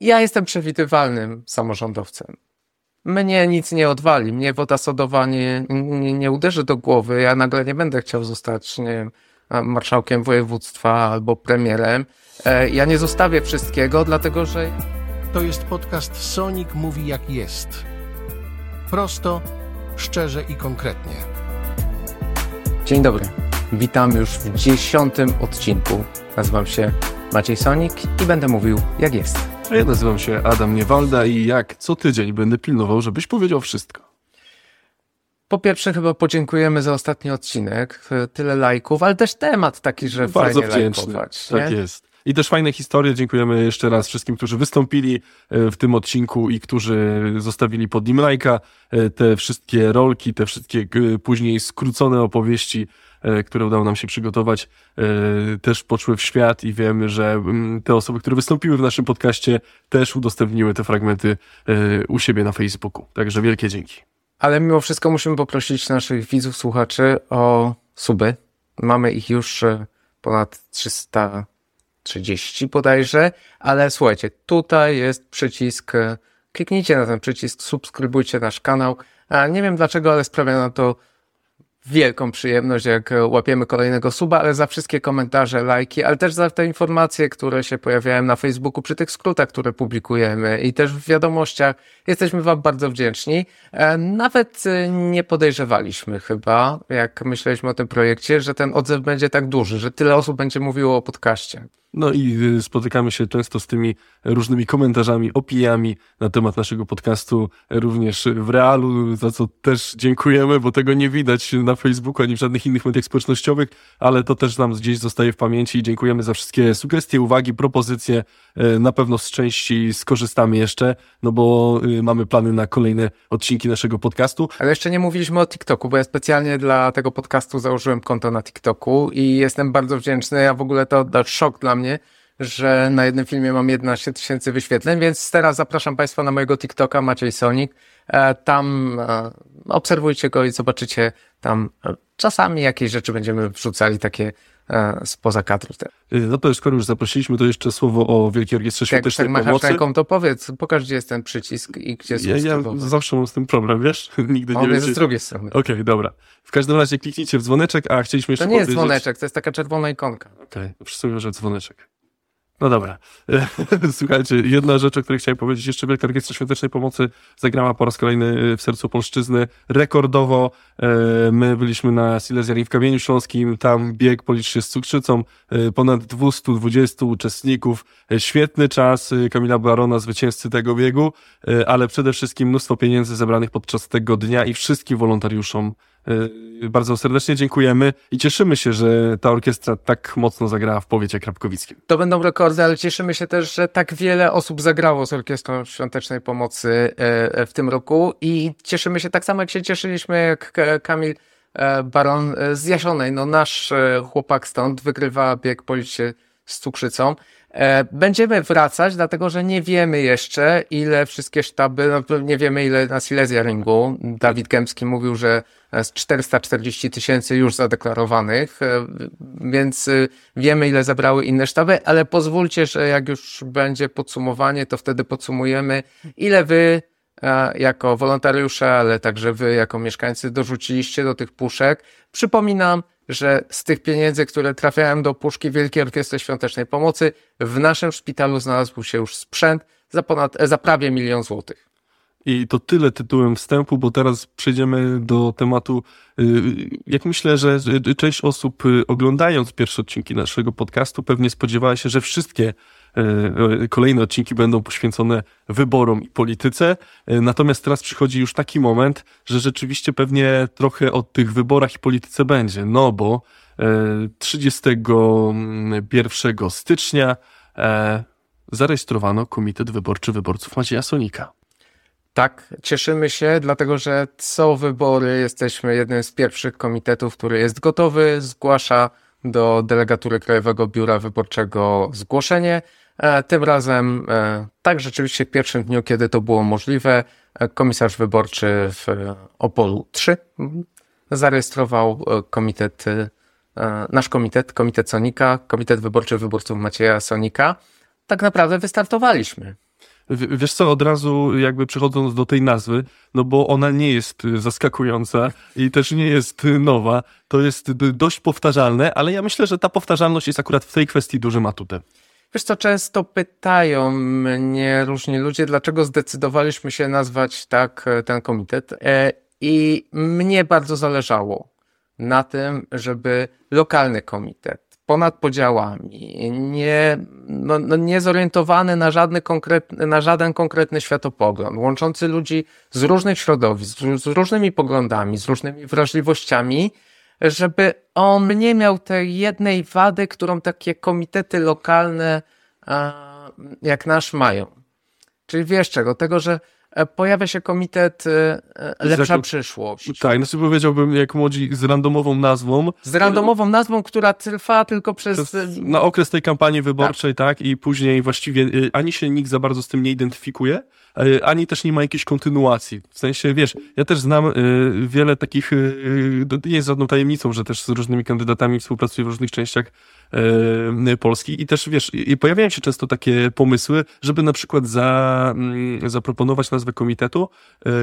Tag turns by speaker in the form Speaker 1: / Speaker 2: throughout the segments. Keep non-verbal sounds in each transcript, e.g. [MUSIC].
Speaker 1: Ja jestem przewidywalnym samorządowcem. Mnie nic nie odwali, mnie woda sodowa nie, nie, nie uderzy do głowy. Ja nagle nie będę chciał zostać, nie wiem, marszałkiem województwa albo premierem. E, ja nie zostawię wszystkiego, dlatego że.
Speaker 2: To jest podcast Sonic Mówi Jak Jest. Prosto, szczerze i konkretnie.
Speaker 1: Dzień dobry. Witam już w dziesiątym odcinku. Nazywam się Maciej Sonik i będę mówił jak jest.
Speaker 3: A ja nazywam się Adam Niewalda i jak co tydzień będę pilnował, żebyś powiedział wszystko.
Speaker 1: Po pierwsze chyba podziękujemy za ostatni odcinek. Tyle lajków, ale też temat taki, że
Speaker 3: Bardzo
Speaker 1: fajnie
Speaker 3: wdzięczny.
Speaker 1: lajkować.
Speaker 3: Tak
Speaker 1: nie?
Speaker 3: jest. I też fajne historie. Dziękujemy jeszcze raz wszystkim, którzy wystąpili e, w tym odcinku i którzy zostawili pod nim lajka. E, Te wszystkie rolki, te wszystkie później skrócone opowieści, które udało nam się przygotować, e, też poszły w świat i wiemy, że mm, te osoby, które wystąpiły w naszym podcaście, też udostępniły te fragmenty e, u siebie na Facebooku. Także wielkie dzięki.
Speaker 1: Ale mimo wszystko musimy poprosić naszych widzów, słuchaczy o suby. Mamy ich już e, ponad 330 bodajże, ale słuchajcie, tutaj jest przycisk, e, kliknijcie na ten przycisk, subskrybujcie nasz kanał. A nie wiem dlaczego, ale sprawia nam to wielką przyjemność, jak e, łapiemy kolejnego suba, ale za wszystkie komentarze, lajki, ale też za te informacje, które się pojawiają na Facebooku przy tych skrótach, które publikujemy i też w wiadomościach. Jesteśmy Wam bardzo wdzięczni. E, Nawet e, nie podejrzewaliśmy chyba, jak myśleliśmy o tym projekcie, że ten odzew będzie tak duży, że tyle osób będzie mówiło o podcaście.
Speaker 3: No i spotykamy się często z tymi różnymi komentarzami, opiniami na temat naszego podcastu, również w realu, za co też dziękujemy, bo tego nie widać na Facebooku ani w żadnych innych mediach społecznościowych, ale to też nam gdzieś zostaje w pamięci dziękujemy za wszystkie sugestie, uwagi, propozycje. E, Na pewno z części skorzystamy jeszcze, no bo y, mamy plany na kolejne odcinki naszego podcastu.
Speaker 1: Ale jeszcze nie mówiliśmy o TikToku, bo ja specjalnie dla tego podcastu założyłem konto na TikToku i jestem bardzo wdzięczny. Ja w ogóle to, to szok dla mnie, że na jednym filmie mam 11 tysięcy wyświetleń, więc teraz zapraszam Państwa na mojego TikToka Maciej Sonik. E, Tam e, obserwujcie go i zobaczycie tam e, czasami jakieś rzeczy będziemy wrzucali takie e, spoza kadru.
Speaker 3: Y, No to już, skoro już zaprosiliśmy, to jeszcze słowo o Wielkiej Orkiestrze
Speaker 1: Jak już
Speaker 3: Świątecznej
Speaker 1: tak machasz
Speaker 3: Pomocy.
Speaker 1: ręką, to powiedz, pokaż gdzie jest ten przycisk i gdzie
Speaker 3: Ja, ja
Speaker 1: subskrybować.
Speaker 3: zawsze mam z tym problem, wiesz? [LAUGHS] Nigdy nie
Speaker 1: On
Speaker 3: wiem,
Speaker 1: jest
Speaker 3: czy...
Speaker 1: z drugiej strony.
Speaker 3: Okej, dobra. W każdym razie kliknijcie w dzwoneczek, a chcieliśmy jeszcze
Speaker 1: To nie jest
Speaker 3: powiedzieć...
Speaker 1: dzwoneczek, to jest taka czerwona ikonka.
Speaker 3: Okej, wszyscy mówią, że dzwoneczek. No dobra. [LAUGHS] Słuchajcie, jedna rzecz, o której chciałem powiedzieć. Jeszcze Wielka Orkiestra Świątecznej Pomocy zagrała po raz kolejny w sercu polszczyzny rekordowo. E, My byliśmy na Silesiarii w Kamieniu Śląskim, tam bieg policz się z cukrzycą, e, ponad 220 uczestników. E, Świetny czas e, Kamila Barona, zwycięzcy tego biegu, e, ale przede wszystkim mnóstwo pieniędzy zebranych podczas tego dnia i wszystkim wolontariuszom E, Bardzo serdecznie dziękujemy i cieszymy się, że ta orkiestra tak mocno zagrała w powiecie krapkowickim.
Speaker 1: To będą rekordy, ale cieszymy się też, że tak wiele osób zagrało z Orkiestrą Świątecznej Pomocy e, w tym roku i cieszymy się tak samo, jak się cieszyliśmy, jak Kamil e, Baron e, z Jasionej. No nasz e, chłopak stąd wygrywa bieg policz się z cukrzycą. E, Będziemy wracać, dlatego że nie wiemy jeszcze, ile wszystkie sztaby, no, nie wiemy ile na Silesia Ringu. Dawid Gębski mówił, że z 440 tysięcy już zadeklarowanych, e, więc e, wiemy ile zabrały inne sztaby, ale pozwólcie, że jak już będzie podsumowanie, to wtedy podsumujemy, ile wy jako wolontariusze, ale także wy jako mieszkańcy dorzuciliście do tych puszek. Przypominam, że z tych pieniędzy, które trafiają do puszki Wielkiej Orkiestry Świątecznej Pomocy, w naszym szpitalu znalazł się już sprzęt za, ponad, e, za prawie milion złotych.
Speaker 3: I to tyle tytułem wstępu, bo teraz przejdziemy do tematu. y, Jak myślę, że część osób y, oglądając pierwsze odcinki naszego podcastu pewnie spodziewała się, że wszystkie kolejne odcinki będą poświęcone wyborom i polityce. Y, Natomiast teraz przychodzi już taki moment, że rzeczywiście pewnie trochę o tych wyborach i polityce będzie. No bo y, 31 stycznia e, zarejestrowano Komitet Wyborczy Wyborców Macieja Sonika.
Speaker 1: Tak, cieszymy się, dlatego że co wybory jesteśmy jednym z pierwszych komitetów, który jest gotowy, zgłasza do delegatury Krajowego Biura Wyborczego zgłoszenie. E, Tym razem, e, tak rzeczywiście w pierwszym dniu, kiedy to było możliwe, e, komisarz wyborczy w Opolu 3 mhm, zarejestrował komitet, nasz komitet, Komitet Sonika, Komitet Wyborczy Wyborców Macieja Sonika. Tak naprawdę wystartowaliśmy.
Speaker 3: W- Wiesz co, od razu jakby przechodząc do tej nazwy, no bo ona nie jest zaskakująca i też nie jest nowa, to jest dość powtarzalne, ale ja myślę, że ta powtarzalność jest akurat w tej kwestii dużym atutem.
Speaker 1: Wiesz co, często pytają mnie różni ludzie, dlaczego zdecydowaliśmy się nazwać tak e, ten komitet. E, I mnie bardzo zależało na tym, żeby lokalny komitet, ponad podziałami, nie, no, no nie zorientowany na, żadny konkretny, na żaden konkretny światopogląd, łączący ludzi z różnych środowisk, z, z różnymi poglądami, z różnymi wrażliwościami, żeby on nie miał tej jednej wady, którą takie komitety lokalne e, jak nasz mają. Czyli wiesz czego? Tego, że e, pojawia się komitet e, Lepsza Przyszłość.
Speaker 3: Tak, znaczy powiedziałbym, jak młodzi z randomową nazwą,
Speaker 1: Z randomową nazwą, która trwa tylko przez...
Speaker 3: przez, na okres tej kampanii wyborczej, tak. i później właściwie y, ani się nikt za bardzo z tym nie identyfikuje, ani też nie ma jakiejś kontynuacji. W sensie, wiesz, ja też znam y, wiele takich, y, y, to nie jest żadną tajemnicą, że też z różnymi kandydatami współpracuję w różnych częściach y, Polski i też, wiesz, i pojawiają się często takie pomysły, żeby na przykład za, mm, zaproponować nazwę komitetu,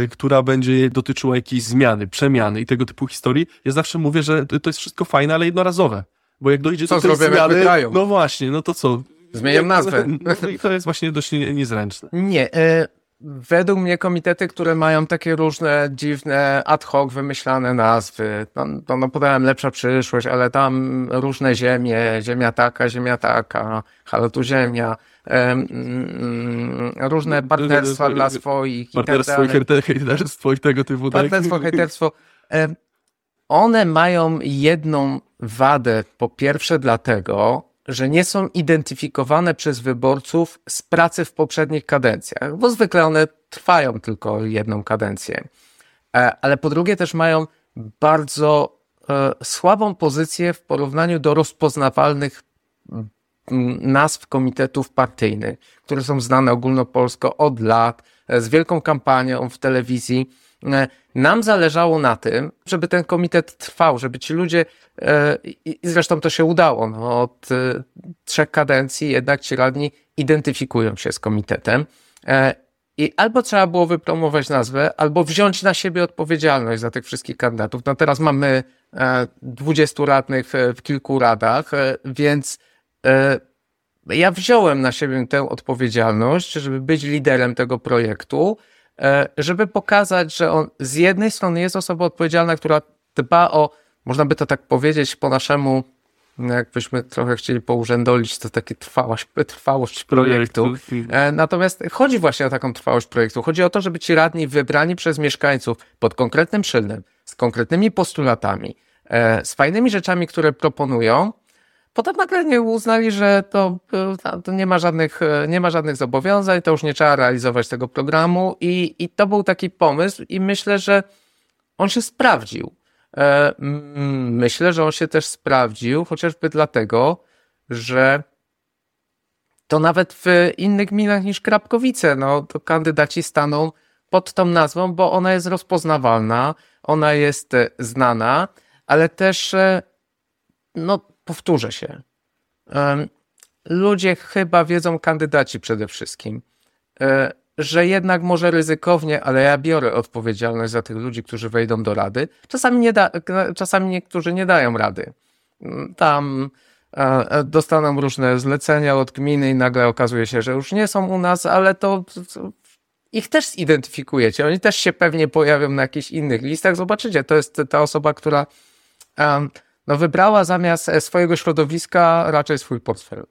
Speaker 3: y, która będzie dotyczyła jakiejś zmiany, przemiany i tego typu historii. Ja zawsze mówię, że to jest wszystko fajne, ale jednorazowe. Bo jak dojdzie
Speaker 1: Co
Speaker 3: do tej
Speaker 1: jak
Speaker 3: zmiany, no właśnie, no to co?
Speaker 1: Zmienią nazwę. [LAUGHS]
Speaker 3: No i to jest właśnie dość nie- niezręczne.
Speaker 1: Nie. E, według mnie komitety, które mają takie różne dziwne, ad hoc wymyślane nazwy, no, no, no podałem lepsza przyszłość, ale tam różne ziemie, ziemia taka, ziemia taka, halo tu ziemia, em, mm, różne partnerstwa dla swoich i tak
Speaker 3: Partnerstwo i
Speaker 1: dalej.
Speaker 3: hejter- hejterstwo i tego typu. tak?
Speaker 1: Partnerstwo, hejterstwo. One mają jedną wadę, po pierwsze dlatego, że nie są identyfikowane przez wyborców z pracy w poprzednich kadencjach, bo zwykle one trwają tylko jedną kadencję. E, Ale po drugie też mają bardzo e, słabą pozycję w porównaniu do rozpoznawalnych m, nazw komitetów partyjnych, które są znane ogólnopolsko od lat, e, z wielką kampanią w telewizji. E, Nam zależało na tym, żeby ten komitet trwał, żeby ci ludzie, e, i zresztą to się udało, no, od e, trzech kadencji jednak ci radni identyfikują się z komitetem. I albo trzeba było wypromować nazwę, albo wziąć na siebie odpowiedzialność za tych wszystkich kandydatów. No teraz mamy e, 20 radnych w kilku radach, więc ja wziąłem na siebie tę odpowiedzialność, żeby być liderem tego projektu, żeby pokazać, że on z jednej strony jest osobą odpowiedzialna, która dba o, można by to tak powiedzieć po naszemu, no jakbyśmy trochę chcieli pourzędolić, to takie trwałość, trwałość projektu. E, Natomiast chodzi właśnie o taką trwałość projektu. Chodzi o to, żeby ci radni wybrani przez mieszkańców pod konkretnym szyldem, z konkretnymi postulatami, e, z fajnymi rzeczami, które proponują, potem nagle uznali, że to, e, to nie, ma żadnych, e, nie ma żadnych zobowiązań, to już nie trzeba realizować tego programu i, i to był taki pomysł i myślę, że on się sprawdził. E, Myślę, że on się też sprawdził, chociażby dlatego, że to nawet w innych gminach niż Krapkowice, no to kandydaci staną pod tą nazwą, bo ona jest rozpoznawalna, ona jest znana, ale też, no powtórzę się, ludzie chyba wiedzą, kandydaci przede wszystkim, e, że jednak może ryzykownie, ale ja biorę odpowiedzialność za tych ludzi, którzy wejdą do rady. Czasami, nie da, czasami niektórzy nie dają rady. Mm, Tam e, e, dostaną różne zlecenia od gminy i nagle okazuje się, że już nie są u nas, ale to, ich też zidentyfikujecie. Oni też się pewnie pojawią na jakichś innych listach. Zobaczycie, to jest ta osoba, która no, wybrała zamiast e, swojego środowiska raczej swój portfel.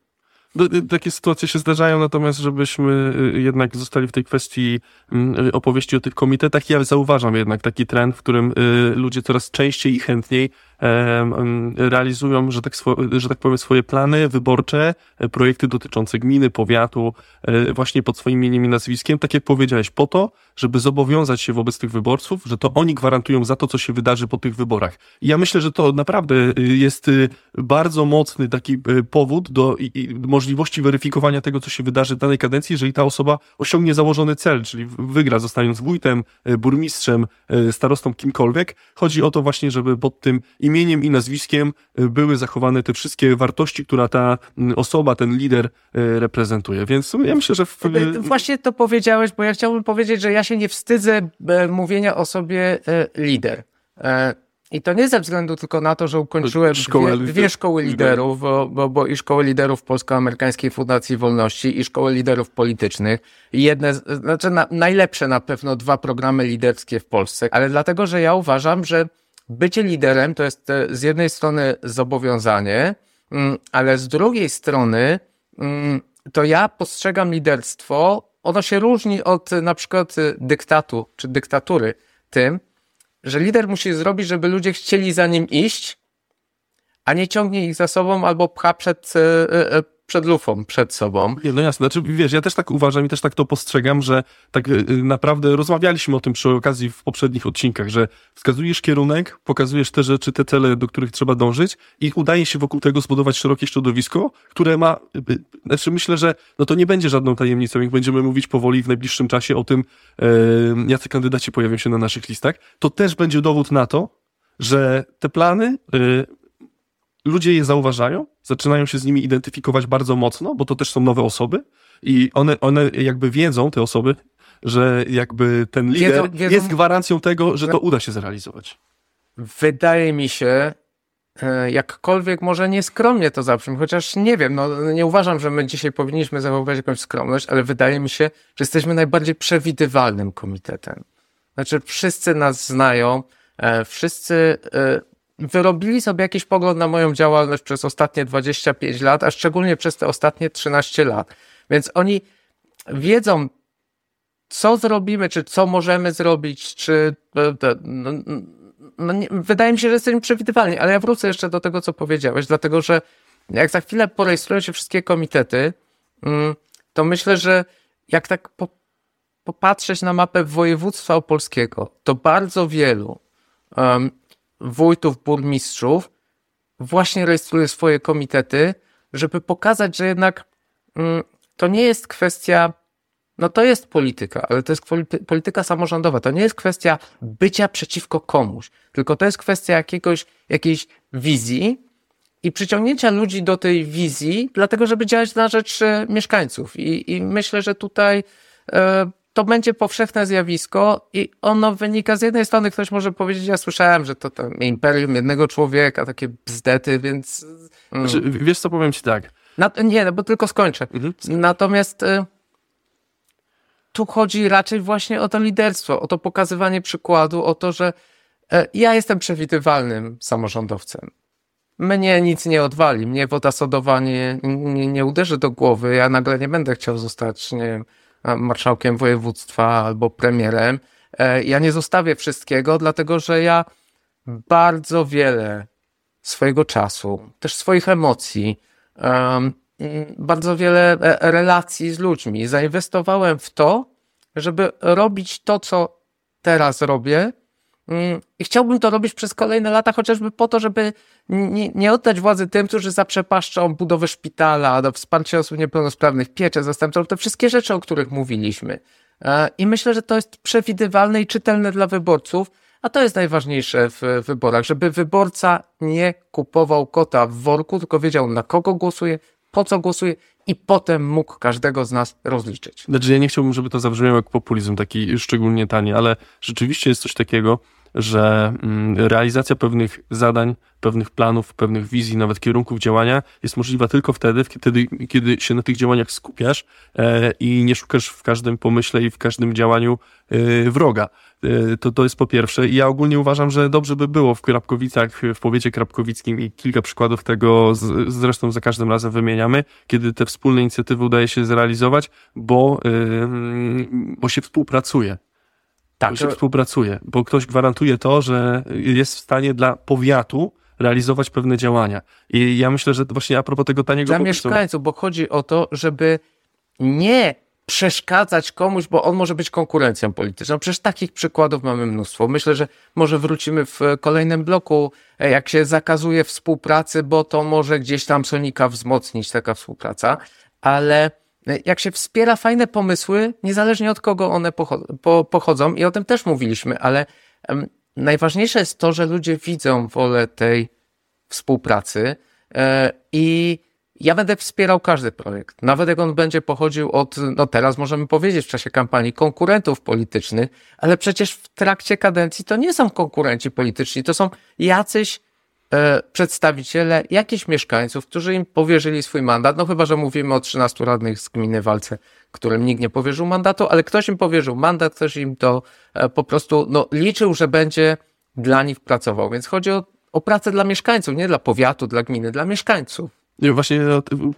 Speaker 3: No, y, Takie sytuacje się zdarzają, natomiast żebyśmy y, jednak zostali w tej kwestii mm, y, opowieści o tych komitetach, ja zauważam jednak taki trend, w którym ludzie coraz częściej i chętniej em, realizują, że tak, że tak powiem, swoje plany wyborcze, e, projekty dotyczące gminy, powiatu, e, właśnie pod swoim imieniem i nazwiskiem, tak jak powiedziałeś, po to, żeby zobowiązać się wobec tych wyborców, że to oni gwarantują za to, co się wydarzy po tych wyborach. I ja myślę, że to naprawdę y, jest y, bardzo mocny taki y, powód do możliwości weryfikowania tego, co się wydarzy w danej kadencji, jeżeli ta osoba osiągnie założony cel, czyli wygra, zostając wójtem, burmistrzem, starostą, kimkolwiek. Chodzi o to właśnie, żeby pod tym imieniem i nazwiskiem były zachowane te wszystkie wartości, która ta mm, osoba, ten lider reprezentuje. Więc ja myślę, że... W...
Speaker 1: Właśnie to powiedziałeś, bo ja chciałbym powiedzieć, że ja się nie wstydzę e, mówienia o sobie e, lider. E, I to nie ze względu tylko na to, że ukończyłem
Speaker 3: Szkołę
Speaker 1: dwie, dwie szkoły liderów, bo, bo, bo i szkoły liderów Polsko-Amerykańskiej Fundacji Wolności, i szkoły liderów politycznych. I jedne, znaczy na, najlepsze na pewno dwa programy liderskie w Polsce, ale dlatego, że ja uważam, że bycie liderem to jest z jednej strony zobowiązanie, mm, ale z drugiej strony mm, to ja postrzegam liderstwo, ono się różni od e, na przykład e, dyktatu czy dyktatury tym, że lider musi zrobić, żeby ludzie chcieli za nim iść, a nie ciągnie ich za sobą albo pcha przed, e, przed lufą, przed sobą.
Speaker 3: Nie, no jasne, znaczy wiesz, ja też tak uważam i też tak to postrzegam, że tak y, naprawdę rozmawialiśmy o tym przy okazji w poprzednich odcinkach, że wskazujesz kierunek, pokazujesz te rzeczy, te cele, do których trzeba dążyć i udaje się wokół tego zbudować szerokie środowisko, które ma, y, znaczy myślę, że no to nie będzie żadną tajemnicą, jak będziemy mówić powoli w najbliższym czasie o tym, e, jacy kandydaci pojawią się na naszych listach, to też będzie dowód na to, że te plany y, ludzie je zauważają, zaczynają się z nimi identyfikować bardzo mocno, bo to też są nowe osoby i one, one jakby wiedzą, te osoby, że jakby ten lider
Speaker 1: Wiedzą- wiedzą-
Speaker 3: jest gwarancją tego, że to uda się zrealizować.
Speaker 1: Wydaje mi się, e, jakkolwiek może nieskromnie to zabrzmi, chociaż nie wiem, no nie uważam, że my dzisiaj powinniśmy zachowywać jakąś skromność, ale wydaje mi się, że jesteśmy najbardziej przewidywalnym komitetem. Znaczy wszyscy nas znają, e, wszyscy e, wyrobili sobie jakiś pogląd na moją działalność przez ostatnie 25 lat, a szczególnie przez te ostatnie 13 lat. Więc oni wiedzą, co zrobimy, czy co możemy zrobić, czy e, no, no nie, wydaje mi się, że jesteśmy przewidywalni, ale ja wrócę jeszcze do tego, co powiedziałeś, dlatego że jak za chwilę porejestrują się wszystkie komitety, mm, to myślę, że jak tak po, popatrzeć na mapę województwa opolskiego, to bardzo wielu um, wójtów, burmistrzów właśnie rejestruje swoje komitety, żeby pokazać, że jednak mm, to nie jest kwestia no to jest polityka, ale to jest polity- polityka samorządowa. To nie jest kwestia bycia przeciwko komuś, tylko to jest kwestia jakiegoś, jakiejś wizji i przyciągnięcia ludzi do tej wizji, dlatego żeby działać na rzecz e, mieszkańców. I, i myślę, że tutaj e, to będzie powszechne zjawisko i ono wynika z jednej strony, ktoś może powiedzieć, ja słyszałem, że to tam imperium jednego człowieka, takie bzdety, więc... mm.
Speaker 3: Znaczy, wiesz co, powiem ci tak.
Speaker 1: Na, nie, no bo tylko skończę.
Speaker 3: Mhm.
Speaker 1: Natomiast y, tu chodzi raczej właśnie o to liderstwo, o to pokazywanie przykładu, o to, że e, ja jestem przewidywalnym samorządowcem. Mnie nic nie odwali, mnie woda sodowa nie, nie, nie uderzy do głowy. Ja nagle nie będę chciał zostać, nie wiem, marszałkiem województwa albo premierem. E, Ja nie zostawię wszystkiego, dlatego że ja bardzo wiele swojego czasu, też swoich emocji, em, bardzo wiele e, relacji z ludźmi zainwestowałem w to, żeby robić to, co teraz robię. Mm, I chciałbym to robić przez kolejne lata, chociażby po to, żeby nie, nie oddać władzy tym, którzy zaprzepaszczą budowę szpitala, do wsparcia osób niepełnosprawnych, pieczę zastępczą, te wszystkie rzeczy, o których mówiliśmy. E, I myślę, że to jest przewidywalne i czytelne dla wyborców, a to jest najważniejsze w wyborach, żeby wyborca nie kupował kota w worku, tylko wiedział na kogo głosuje, po co głosuje i potem mógł każdego z nas rozliczyć.
Speaker 3: Znaczy, ja nie chciałbym, żeby to zabrzmiało jak populizm, taki szczególnie tani, ale rzeczywiście jest coś takiego, że mm, realizacja pewnych zadań, pewnych planów, pewnych wizji, nawet kierunków działania jest możliwa tylko wtedy, kiedy, kiedy się na tych działaniach skupiasz e, i nie szukasz w każdym pomyśle i w każdym działaniu e, wroga. E, to, to jest po pierwsze. I ja ogólnie uważam, że dobrze by było w Krapkowicach, w powiecie krapkowickim i kilka przykładów tego z, zresztą za każdym razem wymieniamy, kiedy te wspólne inicjatywy udaje się zrealizować, bo, bo się współpracuje.
Speaker 1: Tak,
Speaker 3: Bo się współpracuje, bo ktoś gwarantuje to, że jest w stanie dla powiatu realizować pewne działania. I ja myślę, że właśnie a propos tego taniego
Speaker 1: dla
Speaker 3: populizmu-
Speaker 1: mieszkańców, bo chodzi o to, żeby nie przeszkadzać komuś, bo on może być konkurencją polityczną. Przecież takich przykładów mamy mnóstwo. Myślę, że może wrócimy w kolejnym bloku, e, jak się zakazuje współpracy, bo to może gdzieś tam Sonika wzmocnić taka współpraca, ale jak się wspiera fajne pomysły, niezależnie od kogo one pocho- po- pochodzą, i o tym też mówiliśmy, ale najważniejsze jest to, że ludzie widzą wolę tej współpracy e, i ja będę wspierał każdy projekt, nawet jak on będzie pochodził od, no teraz możemy powiedzieć w czasie kampanii, konkurentów politycznych, ale przecież w trakcie kadencji to nie są konkurenci polityczni, to są jacyś przedstawiciele jakichś mieszkańców, którzy im powierzyli swój mandat, no chyba, że mówimy o 13 radnych z gminy Walce, którym nikt nie powierzył mandatu, ale ktoś im powierzył mandat, ktoś im to e, po prostu no, liczył, że będzie dla nich pracował, więc chodzi o, o pracę dla mieszkańców, nie dla powiatu, dla gminy, dla mieszkańców.
Speaker 3: Nie, właśnie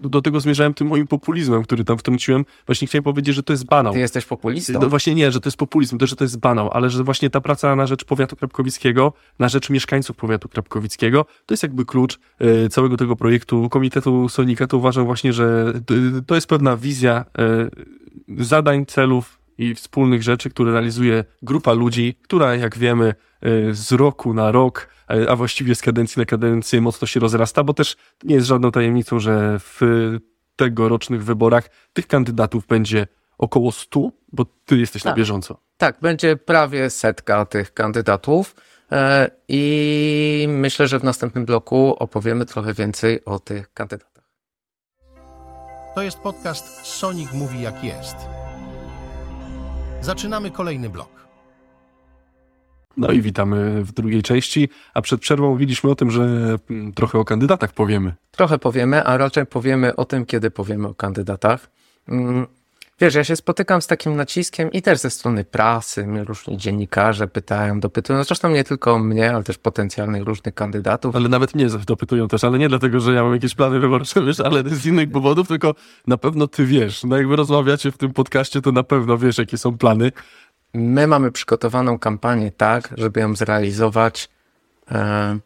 Speaker 3: do, tego zmierzałem tym moim populizmem, który tam wtrąciłem. Właśnie chciałem powiedzieć, że to jest banał.
Speaker 1: Ty jesteś populistą.
Speaker 3: No właśnie nie, że to jest populizm, to, że to jest banał, ale że właśnie ta praca na rzecz powiatu krapkowickiego, na rzecz mieszkańców powiatu krapkowickiego, to jest jakby klucz y, całego tego projektu Komitetu Sonika. To uważam właśnie, że to jest pewna wizja y, zadań, celów i wspólnych rzeczy, które realizuje grupa ludzi, która jak wiemy z roku na rok a właściwie z kadencji na kadencję mocno się rozrasta, bo też nie jest żadną tajemnicą, że w tegorocznych wyborach tych kandydatów będzie około 100, bo ty jesteś tak. na bieżąco.
Speaker 1: Tak, będzie prawie setka tych kandydatów. E, I myślę, że w następnym bloku opowiemy trochę więcej o tych kandydatach.
Speaker 2: To jest podcast Sonic Mówi Jak Jest. Zaczynamy kolejny blok.
Speaker 3: No i witamy w drugiej części, a przed przerwą mówiliśmy o tym, że mm, trochę o kandydatach powiemy.
Speaker 1: Trochę powiemy, a raczej powiemy o tym, kiedy powiemy o kandydatach. Wiesz, ja się spotykam z takim naciskiem i też ze strony prasy, mnie różni dziennikarze pytają, dopytują, zresztą nie tylko mnie, ale też potencjalnych różnych kandydatów.
Speaker 3: Ale nawet mnie dopytują też, ale nie dlatego, że ja mam jakieś plany wyborcze, wiesz, ale z innych powodów, tylko na pewno ty wiesz. No jak wy rozmawiacie w tym podcaście, to na pewno wiesz, jakie są plany.
Speaker 1: My mamy przygotowaną kampanię tak, żeby ją zrealizować e,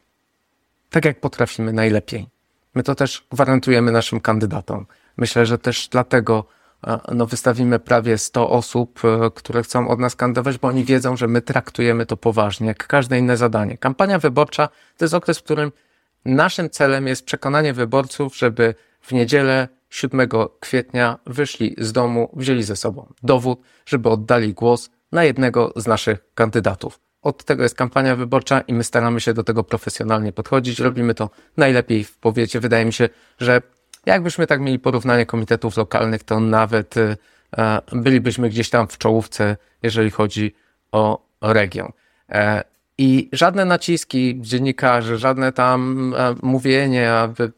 Speaker 1: tak, jak potrafimy najlepiej. My to też gwarantujemy naszym kandydatom. Myślę, że też dlatego no, wystawimy prawie 100 osób, e, które chcą od nas kandydować, bo oni wiedzą, że my traktujemy to poważnie, jak każde inne zadanie. Kampania wyborcza to jest okres, w którym naszym celem jest przekonanie wyborców, żeby w niedzielę 7 kwietnia wyszli z domu, wzięli ze sobą dowód, żeby oddali głos na jednego z naszych kandydatów. Od tego jest kampania wyborcza i my staramy się do tego profesjonalnie podchodzić. Robimy to najlepiej w powiecie. Wydaje mi się, że jakbyśmy tak mieli porównanie komitetów lokalnych, to nawet e, bylibyśmy gdzieś tam w czołówce, jeżeli chodzi o region. E, I żadne naciski dziennikarzy, żadne tam e, mówienie, aby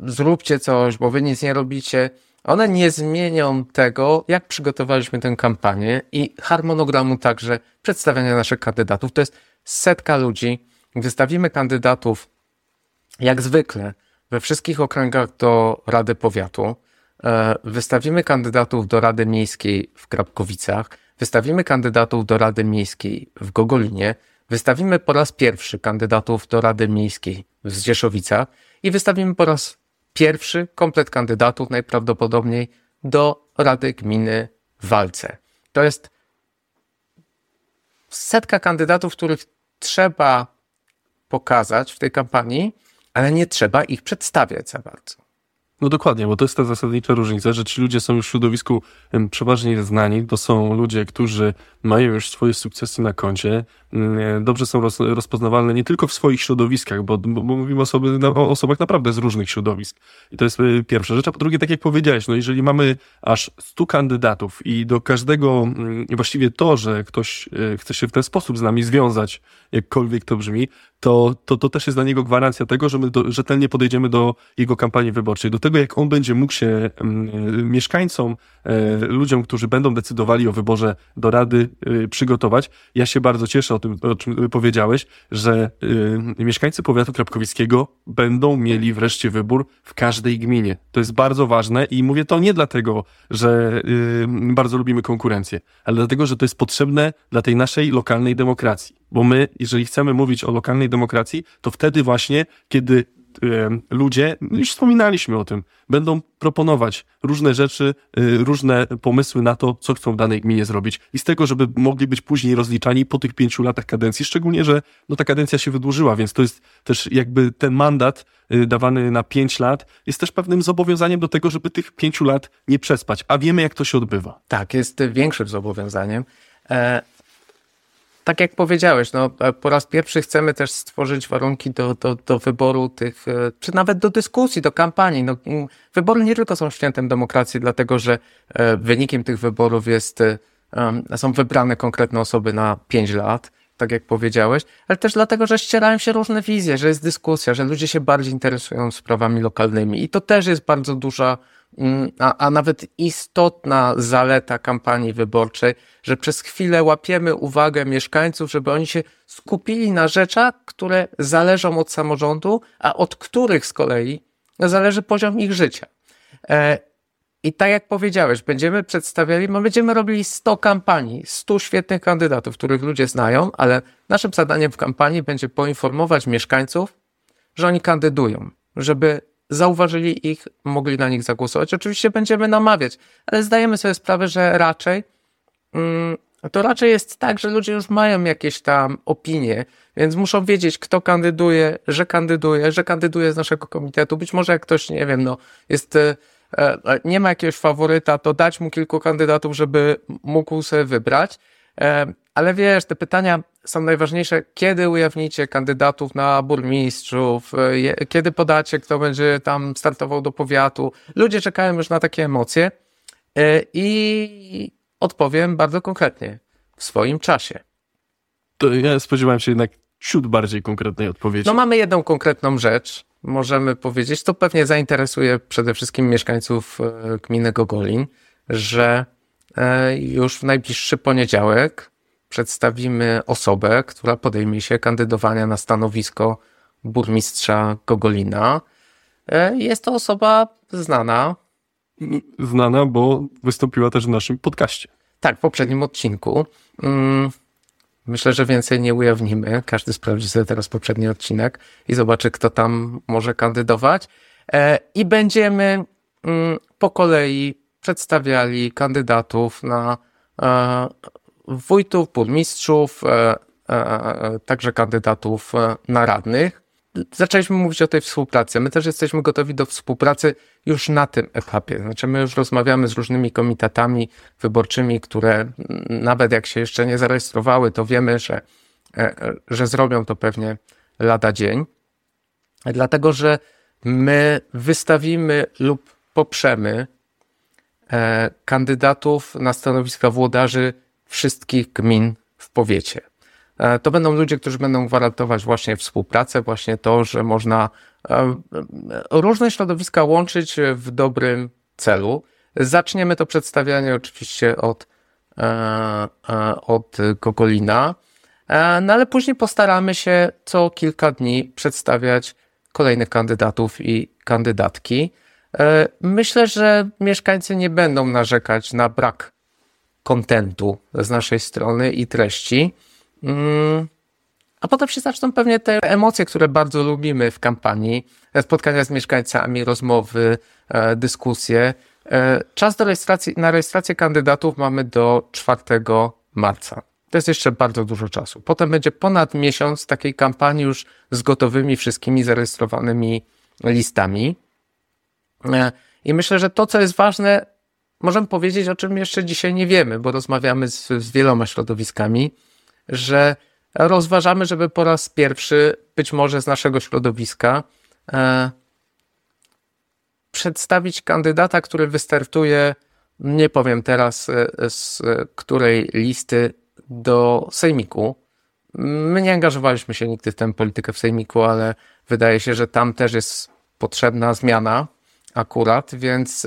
Speaker 1: zróbcie coś, bo wy nic nie robicie, one nie zmienią tego, jak przygotowaliśmy tę kampanię i harmonogramu także przedstawiania naszych kandydatów. To jest setka ludzi. Wystawimy kandydatów jak zwykle we wszystkich okręgach do Rady Powiatu. E, wystawimy kandydatów do Rady Miejskiej w Krapkowicach. Wystawimy kandydatów do Rady Miejskiej w Gogolinie. Wystawimy po raz pierwszy kandydatów do Rady Miejskiej w Zdzieszowicach i wystawimy po raz pierwszy komplet kandydatów najprawdopodobniej do Rady Gminy w Walce. To jest setka kandydatów, których trzeba pokazać w tej kampanii, ale nie trzeba ich przedstawiać za bardzo.
Speaker 3: No dokładnie, bo to jest ta zasadnicza różnica, że ci ludzie są już w środowisku przeważnie znani, to są ludzie, którzy mają już swoje sukcesy na koncie, mm, dobrze są roz, rozpoznawalne nie tylko w swoich środowiskach, bo, bo mówimy osoby, o osobach naprawdę z różnych środowisk. I to jest y, pierwsza rzecz. A po drugie, tak jak powiedziałeś, no jeżeli mamy aż 100 kandydatów i do każdego, mm, właściwie to, że ktoś y, chce się w ten sposób z nami związać, jakkolwiek to brzmi, to, to, to też jest dla niego gwarancja tego, że my do, rzetelnie podejdziemy do jego kampanii wyborczej, do tego, jak on będzie mógł się mm, mieszkańcom, e, ludziom, którzy będą decydowali o wyborze do Rady, e, przygotować. Ja się bardzo cieszę o tym, o czym powiedziałeś, że e, mieszkańcy powiatu krapkowickiego będą mieli wreszcie wybór w każdej gminie. To jest bardzo ważne i mówię to nie dlatego, że bardzo lubimy konkurencję, ale dlatego, że to jest potrzebne dla tej naszej lokalnej demokracji. Bo my, jeżeli chcemy mówić o lokalnej demokracji, to wtedy właśnie, kiedy ludzie, już wspominaliśmy o tym, będą proponować różne rzeczy, y, różne pomysły na to, co chcą w danej gminie zrobić. I z tego, żeby mogli być później rozliczani po tych pięciu latach kadencji, szczególnie, że no, ta kadencja się wydłużyła, więc to jest też jakby ten mandat y, dawany na pięć lat jest też pewnym zobowiązaniem do tego, żeby tych pięciu lat nie przespać. A wiemy, jak to się odbywa.
Speaker 1: Tak, jest większym zobowiązaniem. E tak jak powiedziałeś, no, po raz pierwszy chcemy też stworzyć warunki do, do, do wyboru tych, czy nawet do dyskusji, do kampanii. No, wybory nie tylko są świętem demokracji, dlatego że wynikiem tych wyborów jest, są wybrane konkretne osoby na pięć lat tak jak powiedziałeś, ale też dlatego, że ścierają się różne wizje, że jest dyskusja, że ludzie się bardziej interesują sprawami lokalnymi i to też jest bardzo duża, a, a nawet istotna zaleta kampanii wyborczej, że przez chwilę łapiemy uwagę mieszkańców, żeby oni się skupili na rzeczach, które zależą od samorządu, a od których z kolei zależy poziom ich życia. E, i tak jak powiedziałeś, będziemy przedstawiali, my będziemy robili 100 kampanii, 100 świetnych kandydatów, których ludzie znają, ale naszym zadaniem w kampanii będzie poinformować mieszkańców, że oni kandydują, żeby zauważyli ich, mogli na nich zagłosować. Oczywiście będziemy namawiać, ale zdajemy sobie sprawę, że raczej mm, to raczej jest tak, że ludzie już mają jakieś tam opinie, więc muszą wiedzieć, kto kandyduje, że kandyduje, że kandyduje z naszego komitetu. Być może jak ktoś, nie wiem, no, jest e, E, nie ma jakiegoś faworyta, to dać mu kilku kandydatów, żeby mógł sobie wybrać. E, ale wiesz, te pytania są najważniejsze. Kiedy ujawnicie kandydatów na burmistrzów? E, kiedy podacie, kto będzie tam startował do powiatu? Ludzie czekają już na takie emocje i odpowiem bardzo konkretnie w swoim czasie.
Speaker 3: To ja spodziewałem się jednak ciut bardziej konkretnej odpowiedzi.
Speaker 1: No mamy jedną konkretną rzecz, możemy powiedzieć, to pewnie zainteresuje przede wszystkim mieszkańców e, gminy Gogolin, że e, już w najbliższy poniedziałek przedstawimy osobę, która podejmie się kandydowania na stanowisko burmistrza Gogolina. E, jest to osoba znana.
Speaker 3: Znana, bo wystąpiła też w naszym podcaście.
Speaker 1: Tak, w poprzednim odcinku. Mm, Myślę, że więcej nie ujawnimy. Każdy sprawdzi sobie teraz poprzedni odcinek i zobaczy, kto tam może kandydować. E, I będziemy mm, po kolei przedstawiali kandydatów na e, wójtów, burmistrzów, e, także kandydatów na radnych zaczęliśmy mówić o tej współpracy. My też jesteśmy gotowi do współpracy już na tym etapie. Znaczy, my już rozmawiamy z różnymi komitetami wyborczymi, które nawet jak się jeszcze nie zarejestrowały, to wiemy, że, e, e, że zrobią to pewnie lada dzień. Dlatego, że my wystawimy lub poprzemy e, kandydatów na stanowiska włodarzy wszystkich gmin w powiecie. E, to będą ludzie, którzy będą gwarantować właśnie współpracę, właśnie to, że można e, różne środowiska łączyć w dobrym celu. Zaczniemy to przedstawianie oczywiście od, e, od Gogolina, no ale później postaramy się co kilka dni przedstawiać kolejnych kandydatów i kandydatki. Myślę, że mieszkańcy nie będą narzekać na brak kontentu z naszej strony i treści. Mm. A potem się zaczną pewnie te emocje, które bardzo lubimy w kampanii, spotkania z mieszkańcami, rozmowy, e, dyskusje. E, czas do rejestracji, na rejestrację kandydatów mamy do 4 marca. To jest jeszcze bardzo dużo czasu. Potem będzie ponad miesiąc takiej kampanii już z gotowymi wszystkimi zarejestrowanymi listami. E, I myślę, że to, co jest ważne, możemy powiedzieć, o czym jeszcze dzisiaj nie wiemy, bo rozmawiamy z, z wieloma środowiskami że rozważamy, żeby po raz pierwszy, być może z naszego środowiska, e, przedstawić kandydata, który wystartuje, nie powiem teraz e, z której listy do Sejmiku. My nie angażowaliśmy się nigdy w tę politykę w Sejmiku, ale wydaje się, że tam też jest potrzebna zmiana akurat, więc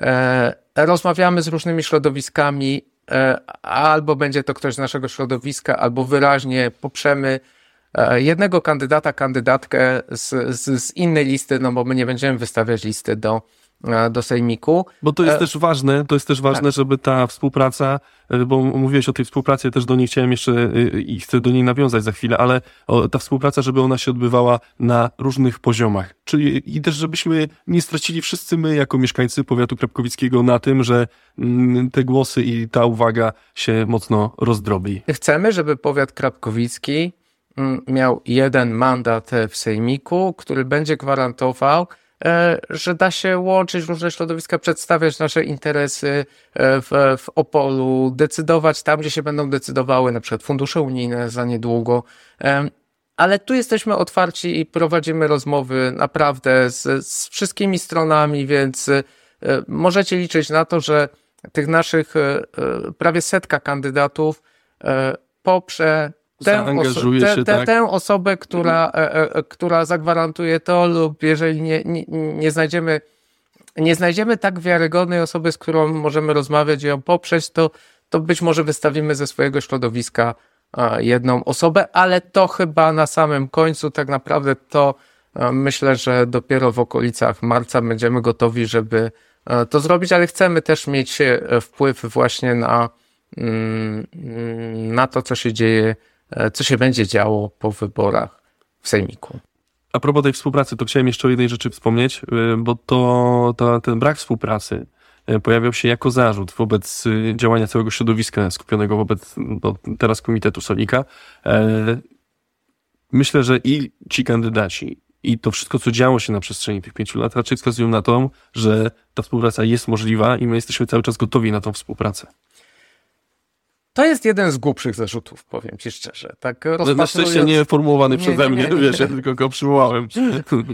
Speaker 1: e, rozmawiamy z różnymi środowiskami E, albo będzie to ktoś z naszego środowiska, albo wyraźnie poprzemy e, jednego kandydata, kandydatkę z, z, z innej listy, no bo my nie będziemy wystawiać listy do, e, do sejmiku.
Speaker 3: Bo to jest też ważne, to jest też ważne, tak. żeby ta współpraca, bo mówiłeś o tej współpracy, też do niej chciałem jeszcze i chcę do niej nawiązać za chwilę, ale ta współpraca, żeby ona się odbywała na różnych poziomach. Czyli i też, żebyśmy nie stracili wszyscy my, jako mieszkańcy powiatu krapkowickiego, na tym, że mm, te głosy i ta uwaga się mocno rozdrobi.
Speaker 1: Chcemy, żeby powiat krapkowicki mm, miał jeden mandat w sejmiku, który będzie gwarantował e, że da się łączyć różne środowiska, przedstawiać nasze interesy e, w, w Opolu, decydować tam, gdzie się będą decydowały, na przykład fundusze unijne za niedługo. Ale tu jesteśmy otwarci i prowadzimy rozmowy naprawdę z, z wszystkimi stronami, więc możecie liczyć na to, że tych naszych prawie setka kandydatów poprze tę, oso- te, te, tak? tę osobę, która, e, e, e, która zagwarantuje to, lub jeżeli nie, nie, nie znajdziemy nie znajdziemy tak wiarygodnej osoby, z którą możemy rozmawiać i ją poprzeć, to, to być może wystawimy ze swojego środowiska jedną osobę, ale to chyba na samym końcu tak naprawdę to myślę, że dopiero w okolicach marca będziemy gotowi, żeby to zrobić, ale chcemy też mieć wpływ właśnie na, mm, na to, co się dzieje E, co się będzie działo po wyborach w Sejmiku.
Speaker 3: A propos tej współpracy, to chciałem jeszcze o jednej rzeczy wspomnieć, e, bo to, to ten brak współpracy e, pojawiał się jako zarzut wobec działania całego środowiska skupionego wobec no, teraz Komitetu Sonika. Myślę, że i ci kandydaci, i to wszystko, co działo się na przestrzeni tych pięciu lat, raczej wskazują na to, że ta współpraca jest możliwa i my jesteśmy cały czas gotowi na tą współpracę.
Speaker 1: To jest jeden z głupszych zarzutów, powiem ci szczerze. Tak
Speaker 3: rozpatrując... Na szczęście nie formułowany nie, przeze mnie, nie, nie, wiesz, ja tylko go przywołałem.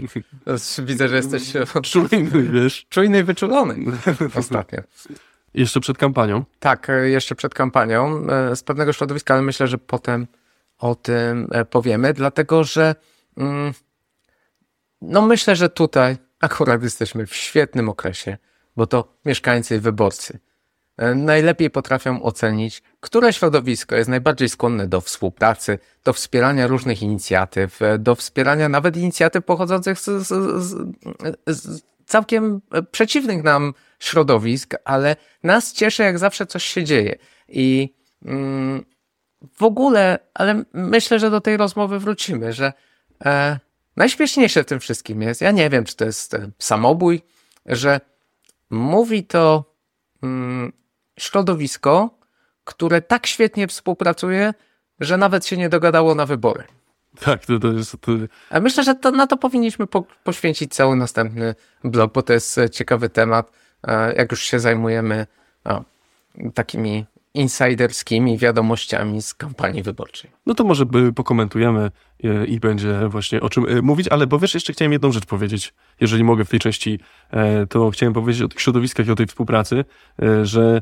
Speaker 3: [LAUGHS]
Speaker 1: Widzę, że jesteś [LAUGHS]
Speaker 3: czujny, wiesz.
Speaker 1: Czujny i wyczulony [LAUGHS] ostatnio.
Speaker 3: Jeszcze przed kampanią?
Speaker 1: Tak, jeszcze przed kampanią e, z pewnego środowiska, ale myślę, że potem o tym e, powiemy, dlatego że mm, no myślę, że tutaj akurat jesteśmy w świetnym okresie, bo to mieszkańcy i wyborcy najlepiej potrafią ocenić, które środowisko jest najbardziej skłonne do współpracy, do wspierania różnych inicjatyw, e, do wspierania nawet inicjatyw pochodzących z, z, z, całkiem przeciwnych nam środowisk, ale nas cieszy, jak zawsze coś się dzieje. I mm, w ogóle, ale myślę, że do tej rozmowy wrócimy, że e, najśmieszniejsze w tym wszystkim jest, ja nie wiem, czy to jest e, samobój, że mówi to mm, środowisko, które tak świetnie współpracuje, że nawet się nie dogadało na wybory.
Speaker 3: Tak, to, to jest. To...
Speaker 1: A myślę, że to, na to powinniśmy po, poświęcić cały następny blog, bo to jest ciekawy temat. Jak już się zajmujemy o, takimi insiderskimi wiadomościami z kampanii wyborczej.
Speaker 3: No to może pokomentujemy e, i będzie właśnie o czym e, mówić, ale bo wiesz, jeszcze chciałem jedną rzecz powiedzieć, jeżeli mogę w tej części, e, to chciałem powiedzieć o tych środowiskach i o tej współpracy, że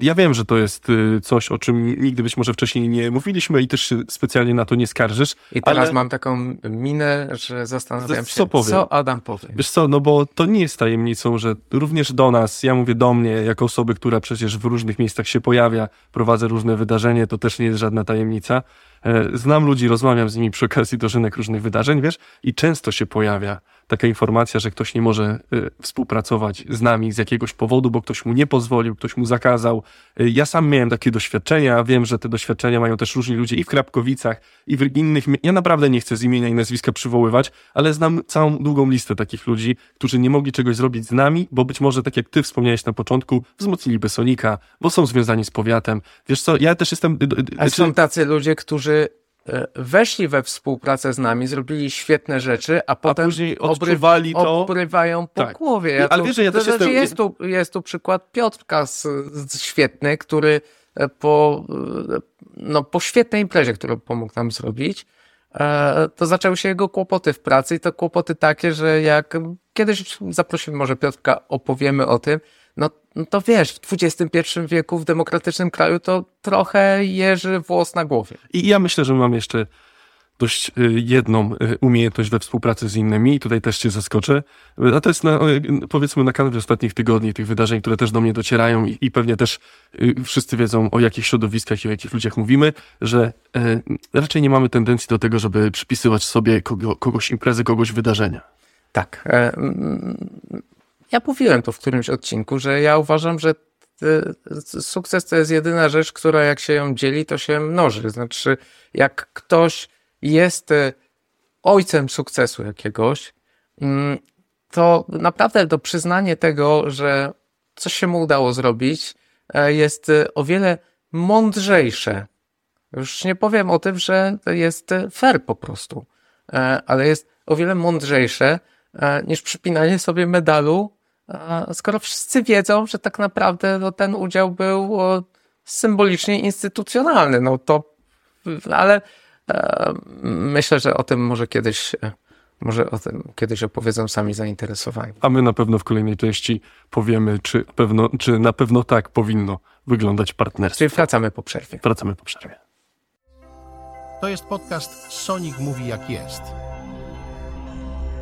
Speaker 3: ja wiem, że to jest coś, o czym nigdy być może wcześniej nie mówiliśmy i też się specjalnie na to nie skarżysz.
Speaker 1: I teraz ale... mam taką minę, że zastanawiam się, co, powie? co Adam powie.
Speaker 3: Wiesz co, no bo to nie jest tajemnicą, że również do nas, ja mówię do mnie, jako osoby, która przecież w różnych miejscach się pojawia, prowadzę różne wydarzenia, to też nie jest żadna tajemnica. E, znam ludzi, rozmawiam z nimi przy okazji dożynek różnych wydarzeń, wiesz, i często się pojawia taka informacja, że ktoś nie może y, współpracować z nami z jakiegoś powodu, bo ktoś mu nie pozwolił, ktoś mu zakazał. Y, ja sam miałem takie doświadczenia, wiem, że te doświadczenia mają też różni ludzie i w Krapkowicach, i w innych. Ja naprawdę nie chcę z imienia i nazwiska przywoływać, ale znam całą długą listę takich ludzi, którzy nie mogli czegoś zrobić z nami, bo być może, tak jak ty wspomniałeś na początku, wzmocniliby Sonika, bo są związani z powiatem. Wiesz co, ja też jestem.
Speaker 1: A są tacy ludzie, którzy weszli we współpracę z nami, zrobili świetne rzeczy, a potem a
Speaker 3: później odczuwali to.
Speaker 1: obrywają po tak. głowie. Ja
Speaker 3: Ale tu, wiesz, że ja też
Speaker 1: znaczy jestem... jest, tu, jest tu przykład Piotrka z, z świetny, który e, po, e, no, po świetnej imprezie, którą pomógł nam zrobić, to zaczęły się jego kłopoty w pracy i to kłopoty takie, że jak kiedyś zaprosimy może Piotrka, opowiemy o tym, no, to wiesz, w XXI wieku w demokratycznym kraju to trochę jeży włos na głowie.
Speaker 3: I ja myślę, że mam jeszcze dość y, jedną y, umiejętność we współpracy z innymi i tutaj też cię zaskoczę. A to jest na, powiedzmy na kanwie ostatnich tygodni, tych wydarzeń, które też do mnie docierają i, i pewnie też y, wszyscy wiedzą o jakich środowiskach i o jakich ludziach mówimy, że raczej nie mamy tendencji do tego, żeby przypisywać sobie kogo, kogoś imprezy, kogoś wydarzenia.
Speaker 1: Tak. Ja mówiłem to w którymś odcinku, że ja uważam, że sukces to jest jedyna rzecz, która jak się ją dzieli, to się mnoży. Znaczy, jak ktoś jest e, ojcem sukcesu jakiegoś, mm, to naprawdę to przyznanie tego, że coś się mu udało zrobić, e, jest e, o wiele mądrzejsze. Już nie powiem o tym, że jest fair po prostu, ale jest o wiele mądrzejsze niż przypinanie sobie medalu, skoro wszyscy wiedzą, że tak naprawdę no, ten udział był symbolicznie instytucjonalny. No to, ale e, myślę, że o tym może kiedyś może o tym kiedyś opowiedzą sami zainteresowani.
Speaker 3: A my na pewno w kolejnej części powiemy, czy, pewno, czy na pewno tak powinno wyglądać partnerstwo.
Speaker 1: Czyli wracamy po przerwie.
Speaker 3: Wracamy po przerwie.
Speaker 2: To jest podcast Sonic Mówi Jak Jest.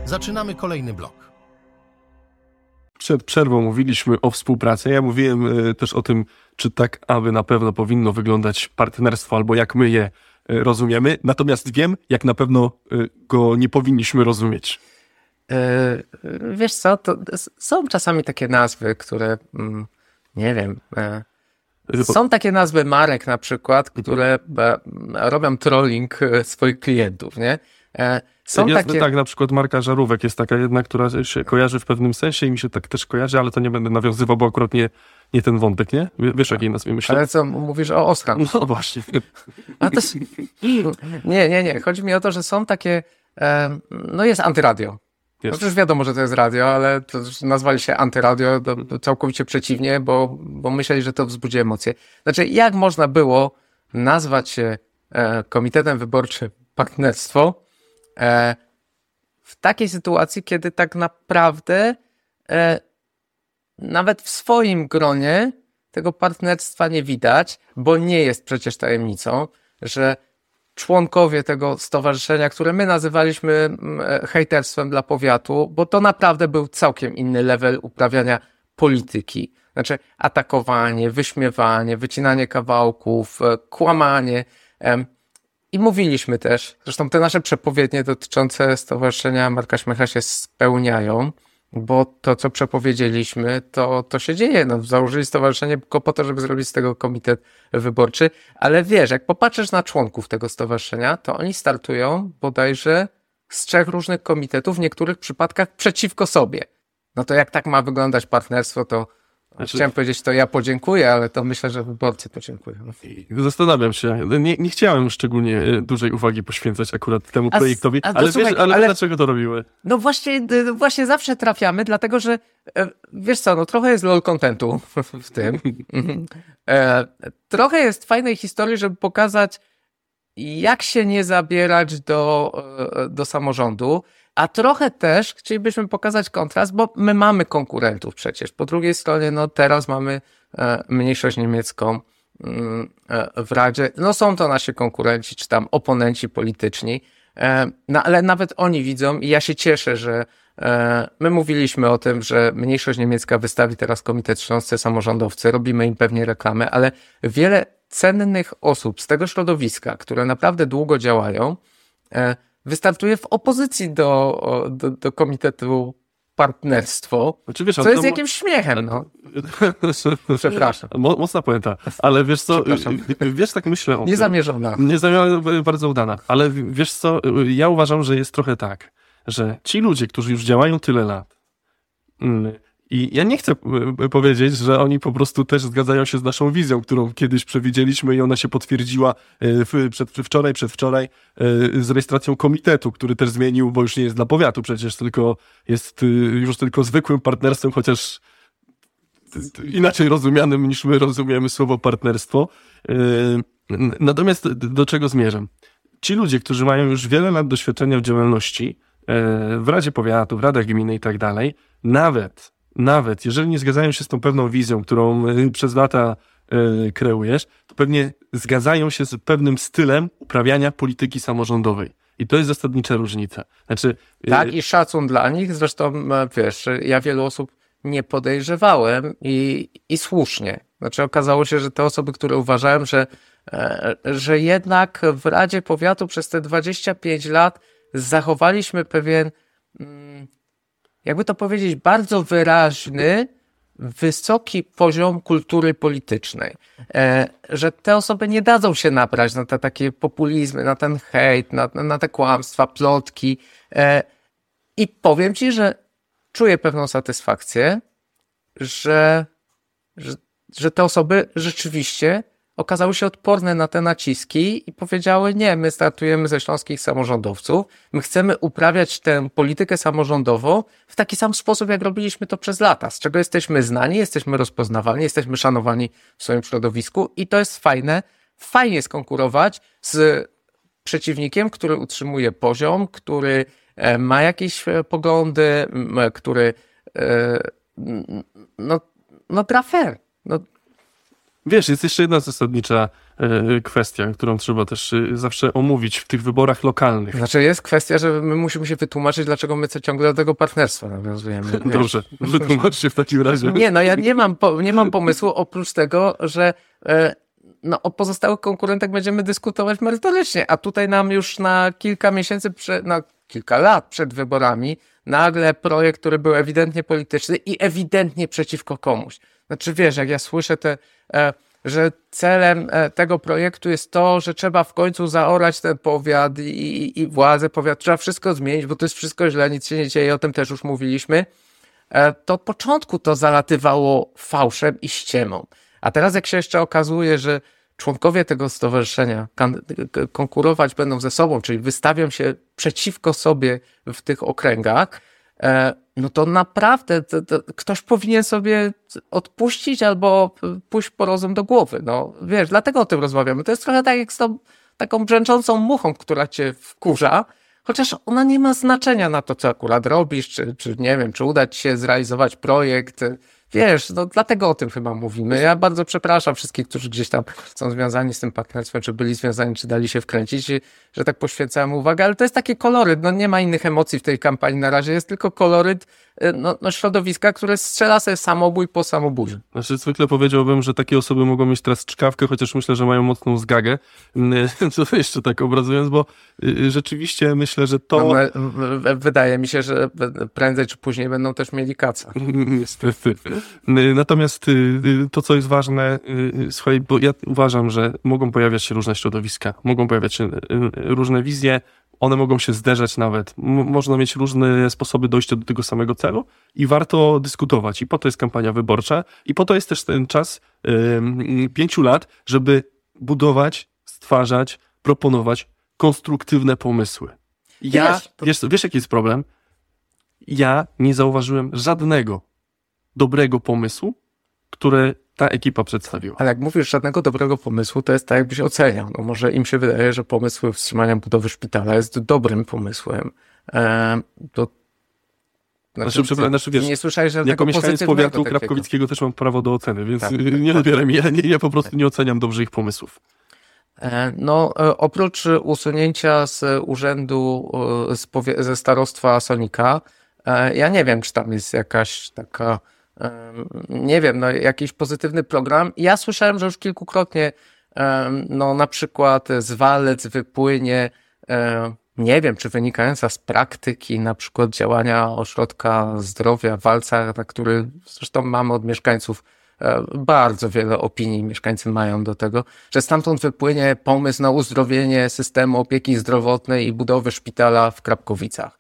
Speaker 2: Zaczynamy kolejny blok.
Speaker 3: Przed przerwą mówiliśmy o współpracy. Ja mówiłem e, też o tym, czy tak, aby na pewno powinno wyglądać partnerstwo, albo jak my je E, rozumiemy, natomiast wiem, jak na pewno e, go nie powinniśmy rozumieć.
Speaker 1: Wiesz co, to są czasami takie nazwy, które mm, nie wiem. Są takie nazwy marek na przykład, które robią trolling swoich klientów, nie?
Speaker 3: Są jest, takie... Tak, na przykład marka żarówek jest taka jedna, która się kojarzy w pewnym sensie i mi się tak też kojarzy, ale to nie będę nawiązywał, bo akurat nie, nie ten wątek, nie? Wiesz, jakiej nazwie myślę?
Speaker 1: Ale co, mówisz o Oskar?
Speaker 3: No właśnie.
Speaker 1: A to... Nie, nie, nie. Chodzi mi o to, że są takie... No jest antyradio. Jest. No to już wiadomo, że to jest radio, ale to nazwali się antyradio to, to całkowicie przeciwnie, bo, bo myśleli, że to wzbudzi emocje. Znaczy, jak można było nazwać się e, Komitetem Wyborczym Partnerstwo w takiej sytuacji, kiedy tak naprawdę e, nawet w swoim gronie tego partnerstwa nie widać, bo nie jest przecież tajemnicą, że członkowie tego stowarzyszenia, które my nazywaliśmy e, hejterstwem dla powiatu, bo to naprawdę był całkiem inny level uprawiania polityki. Znaczy atakowanie, wyśmiewanie, wycinanie kawałków, e, kłamanie. I mówiliśmy też, zresztą te nasze przepowiednie dotyczące Stowarzyszenia Marka Śmiecha się spełniają, bo to, co przepowiedzieliśmy, to, to się dzieje. No, założyli stowarzyszenie tylko po to, żeby zrobić z tego komitet wyborczy, ale wiesz, jak popatrzysz na członków tego stowarzyszenia, to oni startują bodajże z trzech różnych komitetów, w niektórych przypadkach przeciwko sobie. No to jak tak ma wyglądać partnerstwo, to znaczy... Chciałem powiedzieć, to ja podziękuję, ale to myślę, że wyborcy podziękują.
Speaker 3: Zastanawiam się. Nie, nie chciałem szczególnie e, dużej uwagi poświęcać akurat temu a, projektowi, a ale, słuchaj, wiesz, ale, ale, dlaczego to robiły?
Speaker 1: No właśnie, właśnie zawsze trafiamy, dlatego że e, wiesz co, no trochę jest lol contentu w tym. E, trochę jest fajnej historii, żeby pokazać, jak się nie zabierać do, do samorządu. A trochę też chcielibyśmy pokazać kontrast, bo my mamy konkurentów przecież. Po drugiej stronie, no teraz mamy e, mniejszość niemiecką mm, e, w Radzie. No są to nasi konkurenci, czy tam oponenci polityczni, e, no ale nawet oni widzą i ja się cieszę, że my mówiliśmy o tym, że mniejszość niemiecka wystawi teraz Komitet Śląscy Samorządowcy, robimy im pewnie reklamę, ale wiele cennych osób z tego środowiska, które naprawdę długo działają, wystartuje w opozycji do, do, do Komitetu Partnerstwo, znaczy, wiesz, co jest jakimś śmiechem, no. [LAUGHS] Przepraszam.
Speaker 3: Mocna puenta, ale wiesz co, [LAUGHS] wiesz, tak myślę o
Speaker 1: Niezamierzona.
Speaker 3: Niezamierzona, bardzo udana, ale wiesz co, ja uważam, że jest trochę tak, że ci ludzie, którzy już działają tyle lat, mm, i ja nie chcę e, powiedzieć, że oni po prostu też zgadzają się z naszą wizją, którą kiedyś przewidzieliśmy i ona się potwierdziła e, przed, wczoraj, przedwczoraj e, z rejestracją komitetu, który też zmienił, bo już nie jest dla powiatu przecież, tylko jest już tylko zwykłym partnerstwem, chociaż inaczej rozumianym niż my rozumiemy słowo partnerstwo. Natomiast do czego zmierzam? Ci ludzie, którzy mają już wiele lat doświadczenia w działalności, w Radzie Powiatu, w Radach Gminy i tak dalej, nawet nawet jeżeli nie zgadzają się z tą pewną wizją, którą y, przez lata y, kreujesz, to pewnie zgadzają się z pewnym stylem uprawiania polityki samorządowej. I to jest zasadnicza różnica. Znaczy,
Speaker 1: y, tak, i szacun dla nich. Zresztą, wiesz, ja wielu osób nie podejrzewałem i, i słusznie. Znaczy, okazało się, że te osoby, które uważałem, że, e, że jednak w Radzie Powiatu przez te 25 lat zachowaliśmy pewien mm, jakby to powiedzieć, bardzo wyraźny, wysoki poziom kultury politycznej. E, że te osoby nie dadzą się nabrać na te takie populizmy, na ten hejt, na, na te kłamstwa, plotki. E, I powiem ci, że czuję pewną satysfakcję, że, że, że te osoby rzeczywiście okazały się odporne na te naciski i powiedziały: Nie, my startujemy ze śląskich samorządowców. My chcemy uprawiać tę politykę samorządową w taki sam sposób, jak robiliśmy to przez lata, z czego jesteśmy znani, jesteśmy rozpoznawalni, jesteśmy szanowani w swoim środowisku i to jest fajne. Fajnie jest konkurować z przeciwnikiem, który utrzymuje poziom, który e, ma jakieś e, poglądy, który e, no, no gra fair. No,
Speaker 3: Wiesz, jest jeszcze jedna zasadnicza e, kwestia, którą trzeba też e, zawsze omówić w tych wyborach lokalnych.
Speaker 1: Znaczy jest kwestia, że my musimy się wytłumaczyć, dlaczego my ciągle do tego partnerstwa nawiązujemy. [LAUGHS] Wiesz?
Speaker 3: Dobrze, wytłumacz się w takim razie.
Speaker 1: Nie, no ja nie mam, po, nie mam pomysłu oprócz tego, że e, no, o pozostałych konkurentach będziemy dyskutować merytorycznie, a tutaj nam już na kilka miesięcy, przed, na kilka lat przed wyborami nagle projekt, który był ewidentnie polityczny i ewidentnie przeciwko komuś. Znaczy wiesz, jak ja słyszę te, e, że celem e, tego projektu jest to, że trzeba w końcu zaorać ten powiat i, i władzę powiat, trzeba wszystko zmienić, bo to jest wszystko źle, nic się nie dzieje, o tym też już mówiliśmy, e, to od początku to zalatywało fałszem i ściemą. A teraz jak się jeszcze okazuje, że członkowie tego stowarzyszenia konkurować będą ze sobą, czyli wystawią się przeciwko sobie w tych okręgach, no to naprawdę to, to ktoś powinien sobie odpuścić albo pójść po rozum do głowy. No wiesz, dlatego o tym rozmawiamy. To jest trochę tak jak z tą taką brzęczącą muchą, która cię wkurza, chociaż ona nie ma znaczenia na to, co akurat robisz, czy, czy nie wiem, czy uda ci się zrealizować projekt, Wiesz, no dlatego o tym chyba mówimy. Ja bardzo przepraszam wszystkich, którzy gdzieś tam są związani z tym partnerstwem, czy byli związani, czy dali się wkręcić, że tak poświęcałem uwagę, ale to jest taki koloryt, no nie ma innych emocji w tej kampanii na razie, jest tylko koloryt y, no, no środowiska, które strzela sobie samobój po samobójstwie.
Speaker 3: Znaczy zwykle powiedziałbym, że takie osoby mogą mieć teraz czkawkę, chociaż myślę, że mają mocną zgagę, [LAUGHS] co jeszcze tak obrazując, bo y, rzeczywiście myślę, że to...
Speaker 1: No, wydaje mi się, że prędzej czy później będą też mieli kaca. [LAUGHS]
Speaker 3: Niestety. Y, natomiast to, co jest ważne, słuchaj, bo ja uważam, że mogą pojawiać się różne środowiska, mogą pojawiać się różne wizje, one mogą się zderzać nawet. Można mieć różne sposoby dojścia do tego samego celu i warto dyskutować. I po to jest kampania wyborcza i po to jest też ten czas yy, pięciu lat, żeby budować, stwarzać, proponować konstruktywne pomysły. Ja, wiesz, to... wiesz, wiesz jaki jest problem? Ja nie zauważyłem żadnego dobrego pomysłu, które ta ekipa przedstawiła.
Speaker 1: Ale jak mówisz żadnego dobrego pomysłu, to jest tak, jakbyś oceniał. No może im się wydaje, że pomysł wstrzymania budowy szpitala jest dobrym pomysłem. To
Speaker 3: znaczy, znaczy, znaczy wiesz,
Speaker 1: nie słyszałeś że
Speaker 3: jako mieszkaniec powiatu Krapkowickiego też mam prawo do oceny, więc tak, nie odbieram mi. Ja, nie, ja po prostu nie oceniam dobrze ich pomysłów.
Speaker 1: E, no, e, oprócz usunięcia z urzędu e, z ze starostwa Sonika, ja nie wiem, czy tam jest jakaś taka nie wiem, no, jakiś pozytywny program. Ja słyszałem, że już kilkukrotnie, no, na przykład z walec wypłynie, nie wiem, czy wynikająca z praktyki, na przykład działania Ośrodka Zdrowia w Walcach, na który zresztą mamy od mieszkańców e, bardzo wiele opinii mieszkańcy mają do tego, że stamtąd wypłynie pomysł na uzdrowienie systemu opieki zdrowotnej i budowy szpitala w Krapkowicach.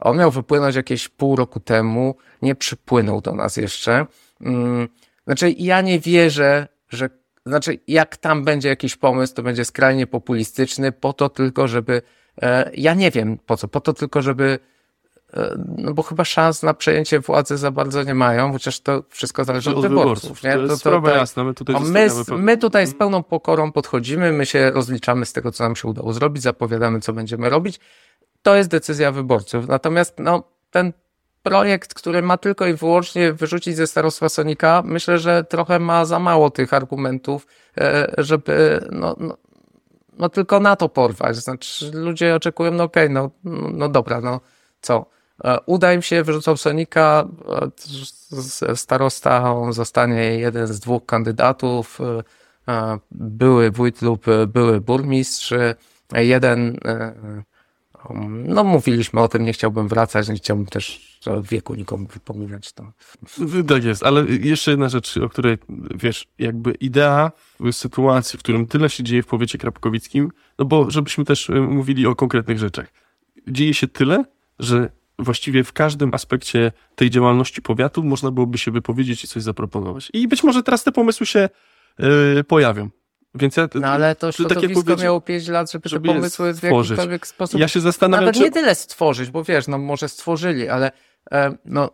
Speaker 1: On miał wypłynąć jakieś pół roku temu, nie przypłynął do nas jeszcze. Mm, znaczy, ja nie wierzę, że, znaczy, jak tam będzie jakiś pomysł, to będzie skrajnie populistyczny, po to tylko, żeby, e, ja nie wiem po co, po to tylko, żeby, e, no bo chyba szans na przejęcie władzy za bardzo nie mają, chociaż to wszystko zależy od, od wyborców. Nie?
Speaker 3: To, to jest to, to, jasna, my tutaj,
Speaker 1: my, my tutaj z pełną pokorą podchodzimy, my się rozliczamy z tego, co nam się udało zrobić, zapowiadamy, co będziemy robić to jest decyzja wyborców. Natomiast no, ten projekt, który ma tylko i wyłącznie wyrzucić ze starostwa Sonika, myślę, że trochę ma za mało tych argumentów, e, żeby no, no, no tylko na to porwać. Znaczy ludzie oczekują, no okej, okay, no, no dobra, no co? E, uda im się, wyrzucą Sonika, e, starosta, zostanie jeden z dwóch kandydatów, były wójt lub były burmistrz, jeden no, mówiliśmy o tym, nie chciałbym wracać, nie chciałbym też wieku nikomu wypominać to.
Speaker 3: Tak jest, ale jeszcze jedna rzecz, o której, wiesz, jakby idea w sytuacji, w którym tyle się dzieje w powiecie krapkowickim, no bo żebyśmy też e, mówili o konkretnych rzeczach. Dzieje się tyle, że właściwie w każdym aspekcie tej działalności powiatu można byłoby się wypowiedzieć i coś zaproponować. I być może teraz te pomysły się yy, pojawią. Więc ja,
Speaker 1: No ale to
Speaker 3: tak
Speaker 1: środowisko
Speaker 3: powiedział-
Speaker 1: miało 5 lat, żeby,
Speaker 3: żeby
Speaker 1: te pomysły w jakikolwiek sposób...
Speaker 3: ja się zastanawiam,
Speaker 1: Nawet
Speaker 3: czy
Speaker 1: nie tyle stworzyć, bo wiesz, no może stworzyli, ale e, no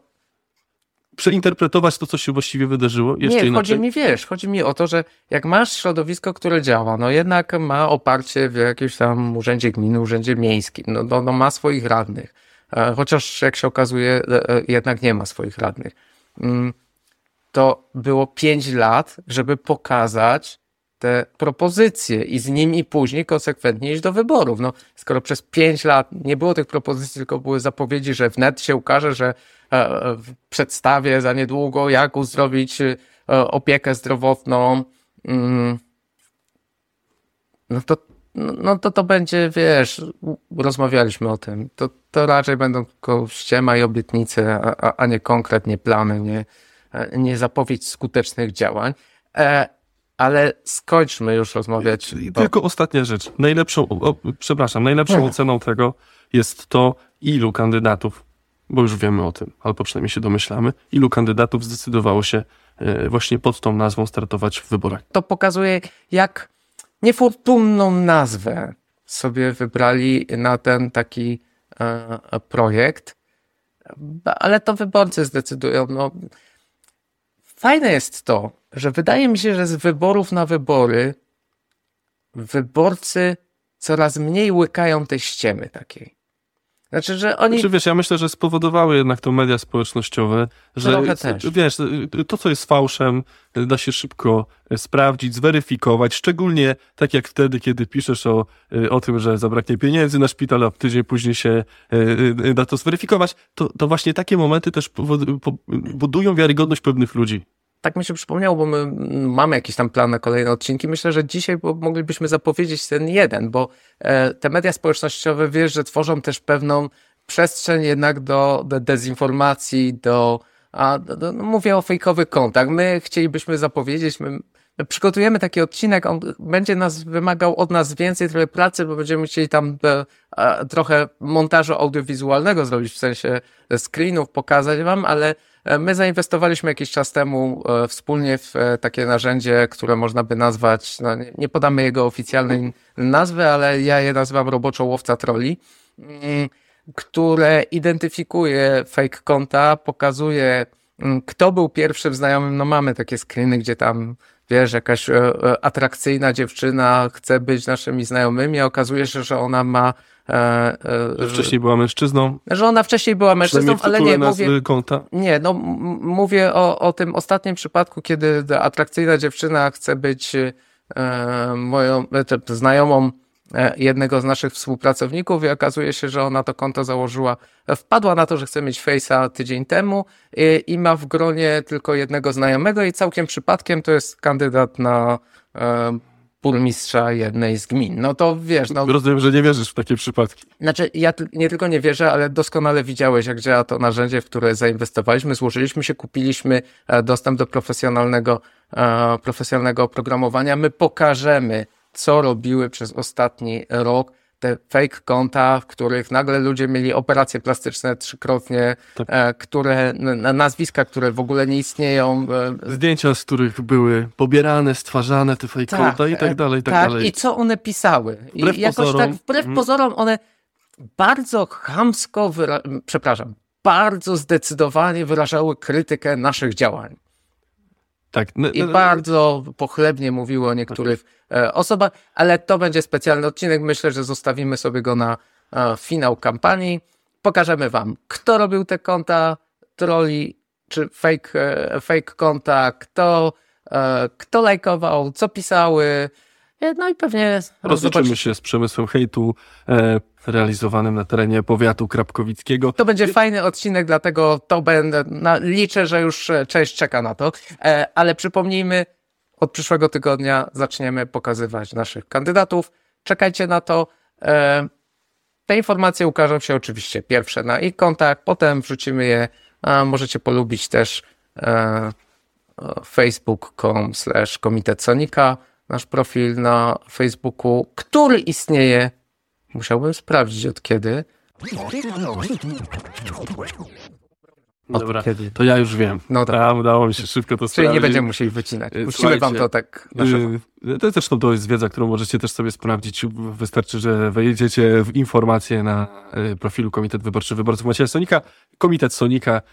Speaker 3: przeinterpretować to, co się właściwie wydarzyło jeszcze
Speaker 1: nie,
Speaker 3: inaczej.
Speaker 1: chodzi mi, wiesz, chodzi mi o to, że jak masz środowisko, które działa, no jednak ma oparcie w jakimś tam urzędzie gminy, urzędzie miejskim, no, no, no ma swoich radnych, e, chociaż jak się okazuje, e, e, jednak nie ma swoich radnych. Mm, To było pięć lat, żeby pokazać te propozycje i z nimi później konsekwentnie iść do wyborów. No, skoro przez pięć lat nie było tych propozycji, tylko były zapowiedzi, że wnet się ukaże, że e, e, przedstawię za niedługo, jak uzdrowić e, opiekę zdrowotną, mm, no to, no to to będzie, wiesz, rozmawialiśmy o tym, to, to raczej będą tylko ściema i obietnice, a, a- a nie konkretnie plany, nie, e, nie zapowiedź skutecznych działań. E, ale skończmy już rozmawiać.
Speaker 3: I
Speaker 1: bo-
Speaker 3: tylko ostatnia rzecz. Najlepszą, o, przepraszam, najlepszą oceną tego jest to, ilu kandydatów, bo już wiemy o tym, albo przynajmniej się domyślamy, ilu kandydatów zdecydowało się e, właśnie pod tą nazwą startować w wyborach.
Speaker 1: to pokazuje, jak niefortunną nazwę sobie wybrali na ten taki e, projekt. Ale to wyborcy zdecydują. No, fajne jest to, że wydaje mi się, że z wyborów na wybory wyborcy coraz mniej łykają tej ściemy takiej. Znaczy, że oni
Speaker 3: Znaczy, wiesz, ja myślę, że spowodowały jednak to media społecznościowe, że
Speaker 1: Trochę też.
Speaker 3: wiesz, to co jest fałszem, da się szybko sprawdzić, zweryfikować, szczególnie tak jak wtedy, kiedy piszesz o, o tym, że zabraknie pieniędzy na szpital, a tydzień później się e, da to zweryfikować, to, to właśnie takie momenty też budują wiarygodność pewnych ludzi.
Speaker 1: Tak mi się przypomniało, bo my mm, mamy jakiś tam plan na kolejne odcinki. Myślę, że dzisiaj moglibyśmy zapowiedzieć ten jeden, bo e, te media społecznościowe, wiesz, że tworzą też pewną przestrzeń jednak do, do dezinformacji, do, a, do, no mówię o fejkowych kontach. My chcielibyśmy zapowiedzieć, my, my przygotujemy taki odcinek, on będzie nas wymagał od nas więcej trochę pracy, bo będziemy chcieli tam e, e, trochę montażu audiowizualnego zrobić, w sensie screenów pokazać wam, ale my zainwestowaliśmy jakiś czas temu e, wspólnie w e, takie narzędzie, które można by nazwać, no, nie, nie podamy jego oficjalnej nazwy, ale ja je nazywam roboczo łowca troli, mm, które identyfikuje fake konta, pokazuje mm, kto był pierwszym znajomym, no mamy takie screeny, gdzie tam wiesz, jakaś e, e, atrakcyjna dziewczyna chce być naszymi znajomymi, a okazuje się, że ona ma e, e,
Speaker 3: wcześniej była mężczyzną,
Speaker 1: że ona wcześniej była mężczyzną, ale nie, mówię,
Speaker 3: konta.
Speaker 1: nie, no mówię o, o tym ostatnim przypadku, kiedy atrakcyjna dziewczyna chce być e, moją e, te- znajomą jednego z naszych współpracowników i okazuje się, że ona to konto założyła, e, wpadła na to, że chce mieć Face'a tydzień temu i, i ma w gronie tylko jednego znajomego i całkiem przypadkiem to jest kandydat na e, burmistrza jednej z gmin. No to wiesz, no
Speaker 3: Rozumiem, że nie wierzysz w takie przypadki.
Speaker 1: znaczy, ja nie tylko nie wierzę, ale doskonale widziałeś, jak działa to narzędzie, w które zainwestowaliśmy, złożyliśmy się, kupiliśmy e, dostęp do profesjonalnego, e, profesjonalnego oprogramowania. My pokażemy, co robiły przez ostatni rok te fake konta, w których nagle ludzie mieli operacje plastyczne trzykrotnie,
Speaker 3: Tak.
Speaker 1: e, które, nazwiska, które w ogóle nie istnieją. e,
Speaker 3: Zdjęcia, z których były pobierane, stwarzane te fake konta i tak
Speaker 1: e,
Speaker 3: dalej, i tak,
Speaker 1: tak,
Speaker 3: dalej.
Speaker 1: i co one pisały.
Speaker 3: Wbrew
Speaker 1: I jakoś
Speaker 3: pozorom,
Speaker 1: tak, wbrew
Speaker 3: mm.
Speaker 1: pozorom, one bardzo chamsko, wyra- przepraszam, bardzo zdecydowanie wyrażały krytykę naszych działań.
Speaker 3: Tak, n-
Speaker 1: I
Speaker 3: n-
Speaker 1: bardzo pochlebnie mówiły o niektórych e, osobach, ale to będzie specjalny odcinek. Myślę, że zostawimy sobie go na e, finał kampanii. Pokażemy wam, kto robił te konta troli, czy fake, e, fake konta, kto, kto lajkował, co pisały. E, No i pewnie
Speaker 3: Rozliczymy się z przemysłem hejtu e, realizowanym na terenie powiatu krapkowickiego.
Speaker 1: To będzie fajny odcinek, dlatego to będę. Na, liczę, że już e, część czeka na to. E, ale przypomnijmy, od przyszłego tygodnia zaczniemy pokazywać naszych kandydatów. Czekajcie na to. E, te informacje ukażą się oczywiście pierwsze na ich kontach, potem wrzucimy je. A możecie polubić też e, facebook.com slash komitet Sonika, nasz profil na Facebooku, który istnieje. Musiałbym sprawdzić od kiedy. Od
Speaker 3: Dobra,
Speaker 1: kiedy?
Speaker 3: to ja już wiem.
Speaker 1: No tak.
Speaker 3: A, udało mi się szybko to
Speaker 1: Czyli
Speaker 3: sprawdzić.
Speaker 1: nie będziemy musieli wycinać.
Speaker 3: Y,
Speaker 1: Puścimy wam to tak.
Speaker 3: Yy, To zresztą to jest wiedza, którą możecie też sobie sprawdzić. Wystarczy, że wejdziecie w informacje na yy, profilu Komitet Wyborczy Wyborców Macieja Sonika. Komitet Sonika. [LAUGHS]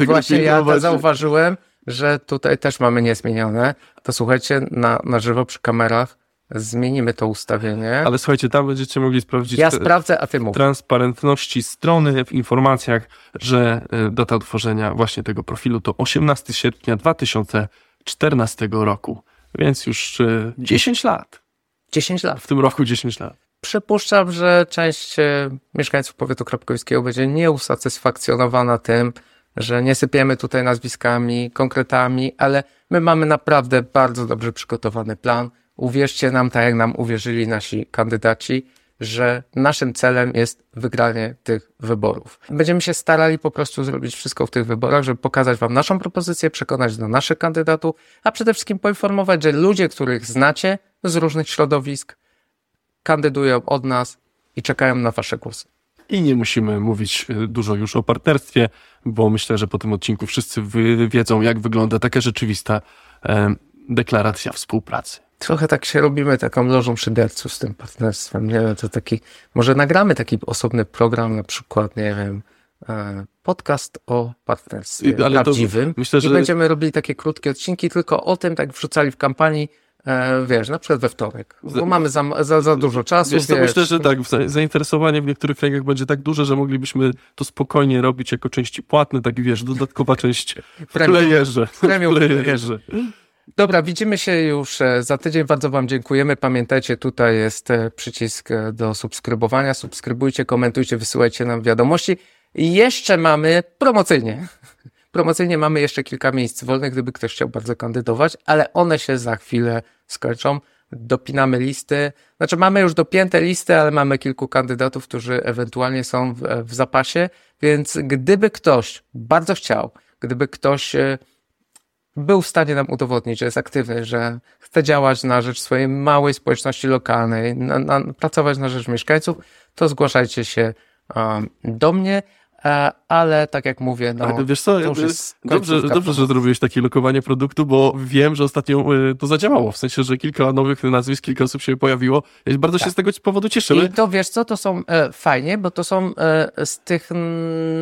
Speaker 3: Yy,
Speaker 1: Właśnie ja
Speaker 3: pilnować.
Speaker 1: zauważyłem, że tutaj też mamy niezmienione. To słuchajcie, na, na żywo przy kamerach zmienimy to ustawienie.
Speaker 3: Ale słuchajcie, tam będziecie mogli sprawdzić
Speaker 1: ja
Speaker 3: te-
Speaker 1: sprawdzę, a ty mów.
Speaker 3: transparentności strony w informacjach, że yy, data utworzenia właśnie tego profilu to 18 sierpnia 2014 roku. Więc już yy, 10 lat.
Speaker 1: 10 lat.
Speaker 3: W tym roku 10 lat.
Speaker 1: Przypuszczam, że część e, mieszkańców powiatu krapkowskiego będzie nieusatysfakcjonowana tym, że nie sypiemy tutaj nazwiskami, konkretami, ale my mamy naprawdę bardzo dobrze przygotowany plan. Uwierzcie nam, tak jak nam uwierzyli nasi kandydaci, że naszym celem jest wygranie tych wyborów. Będziemy się starali po prostu zrobić wszystko w tych wyborach, żeby pokazać Wam naszą propozycję, przekonać do naszych kandydatów, a przede wszystkim poinformować, że ludzie, których znacie z różnych środowisk, kandydują od nas i czekają na Wasze głosy.
Speaker 3: I nie musimy mówić y, dużo już o partnerstwie, bo myślę, że po tym odcinku wszyscy wiedzą, jak wygląda taka rzeczywista em, deklaracja współpracy.
Speaker 1: Trochę tak się robimy taką lożą szyderców z tym partnerstwem. Nie wiem, to taki, może nagramy taki osobny program, na przykład, nie wiem, e, podcast o partnerstwie
Speaker 3: I- ale
Speaker 1: prawdziwym.
Speaker 3: myślę,
Speaker 1: I
Speaker 3: że-
Speaker 1: będziemy robili takie krótkie odcinki tylko o tym, tak wrzucali w kampanii, e, wiesz, na przykład we wtorek. Bo mamy za, za, za dużo czasu,
Speaker 3: Wiesz co,
Speaker 1: wiesz.
Speaker 3: myślę, że tak, za- zainteresowanie w niektórych kręgach będzie tak duże, że moglibyśmy to spokojnie robić jako części płatne, tak wiesz, dodatkowa część w playerze.
Speaker 1: Premium
Speaker 3: W playerze.
Speaker 1: Dobra, widzimy się już e, za tydzień. Bardzo Wam dziękujemy. Pamiętajcie, tutaj jest e, przycisk e, do subskrybowania. Subskrybujcie, komentujcie, wysyłajcie nam wiadomości. I jeszcze mamy promocyjnie. Promocyjnie mamy jeszcze kilka miejsc wolnych, gdyby ktoś chciał bardzo kandydować, ale one się za chwilę skończą. Dopinamy listy. Znaczy, mamy już dopięte listy, ale mamy kilku kandydatów, którzy ewentualnie są w, w zapasie. Więc gdyby ktoś bardzo chciał, gdyby ktoś e, był w stanie nam udowodnić, że jest aktywny, że chce działać na rzecz swojej małej społeczności lokalnej, na, na, pracować na rzecz mieszkańców, to zgłaszajcie się um, do mnie, ale tak jak mówię, no,
Speaker 3: Ale wiesz co,
Speaker 1: to już
Speaker 3: jakby
Speaker 1: jest
Speaker 3: dobrze, dobrze, że zrobiłeś takie lokowanie produktu, bo wiem, że ostatnio y, to zadziałało, w sensie, że kilka nowych nazwisk, kilka osób się pojawiło. Ja bardzo się z tego powodu cieszymy.
Speaker 1: Tak. I to wiesz co, to są e, fajnie, bo to są e, z tych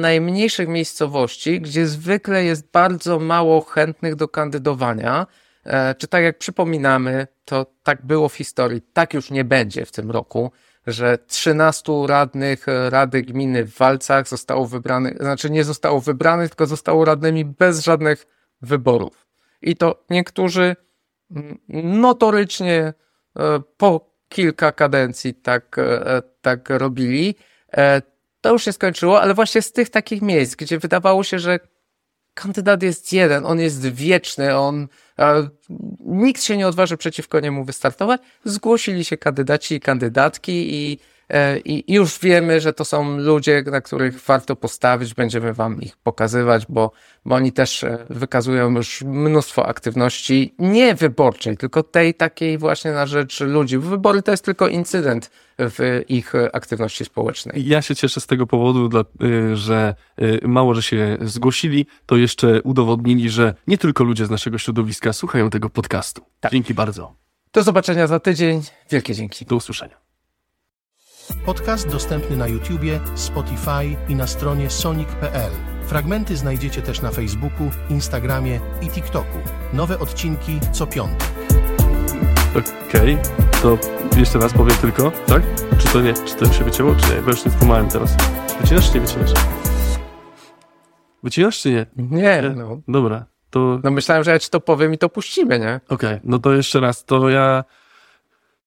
Speaker 1: najmniejszych miejscowości, gdzie zwykle jest bardzo mało chętnych do kandydowania. E, czy tak jak przypominamy, to tak było w historii, tak już nie będzie w tym roku, że 13 radnych e, Rady Gminy w Walcach zostało wybranych, znaczy nie zostało wybranych, tylko zostało radnymi bez żadnych wyborów. I to niektórzy mm, notorycznie e, po kilka kadencji tak, tak robili. To już się skończyło, ale właśnie z tych takich miejsc, gdzie wydawało się, że kandydat jest jeden, on jest wieczny, on e, nikt się nie odważy przeciwko niemu wystartować. Zgłosili się kandydaci i kandydatki i, i już wiemy, że to są ludzie, na których warto postawić. Będziemy wam ich pokazywać, bo, bo oni też e, wykazują już mnóstwo aktywności nie wyborczej, tylko tej takiej właśnie na rzecz ludzi. Wybory to jest tylko incydent w ich e, aktywności społecznej.
Speaker 3: Ja się cieszę z tego powodu, y, że mało, że się zgłosili, to jeszcze udowodnili, że nie tylko ludzie z naszego środowiska słuchają tego podcastu.
Speaker 1: Tak.
Speaker 3: Dzięki bardzo.
Speaker 1: Do zobaczenia za tydzień. Wielkie dzięki.
Speaker 3: Do usłyszenia.
Speaker 2: Podcast dostępny na YouTubie, Spotify i na stronie sonic.pl. Fragmenty znajdziecie też na Facebooku, Instagramie i TikToku. Nowe odcinki co piątek.
Speaker 3: Okej, to jeszcze raz powiem tylko, tak? Czy to nie, czy to się wycięło, czy nie? Bo już nie skumałem teraz. Wycinasz, czy nie wycinasz? Wycinasz, czy nie?
Speaker 1: Nie, no.
Speaker 3: Dobra, to
Speaker 1: No myślałem, że ja ci to powiem i to puścimy, nie?
Speaker 3: okej, no to jeszcze raz, to ja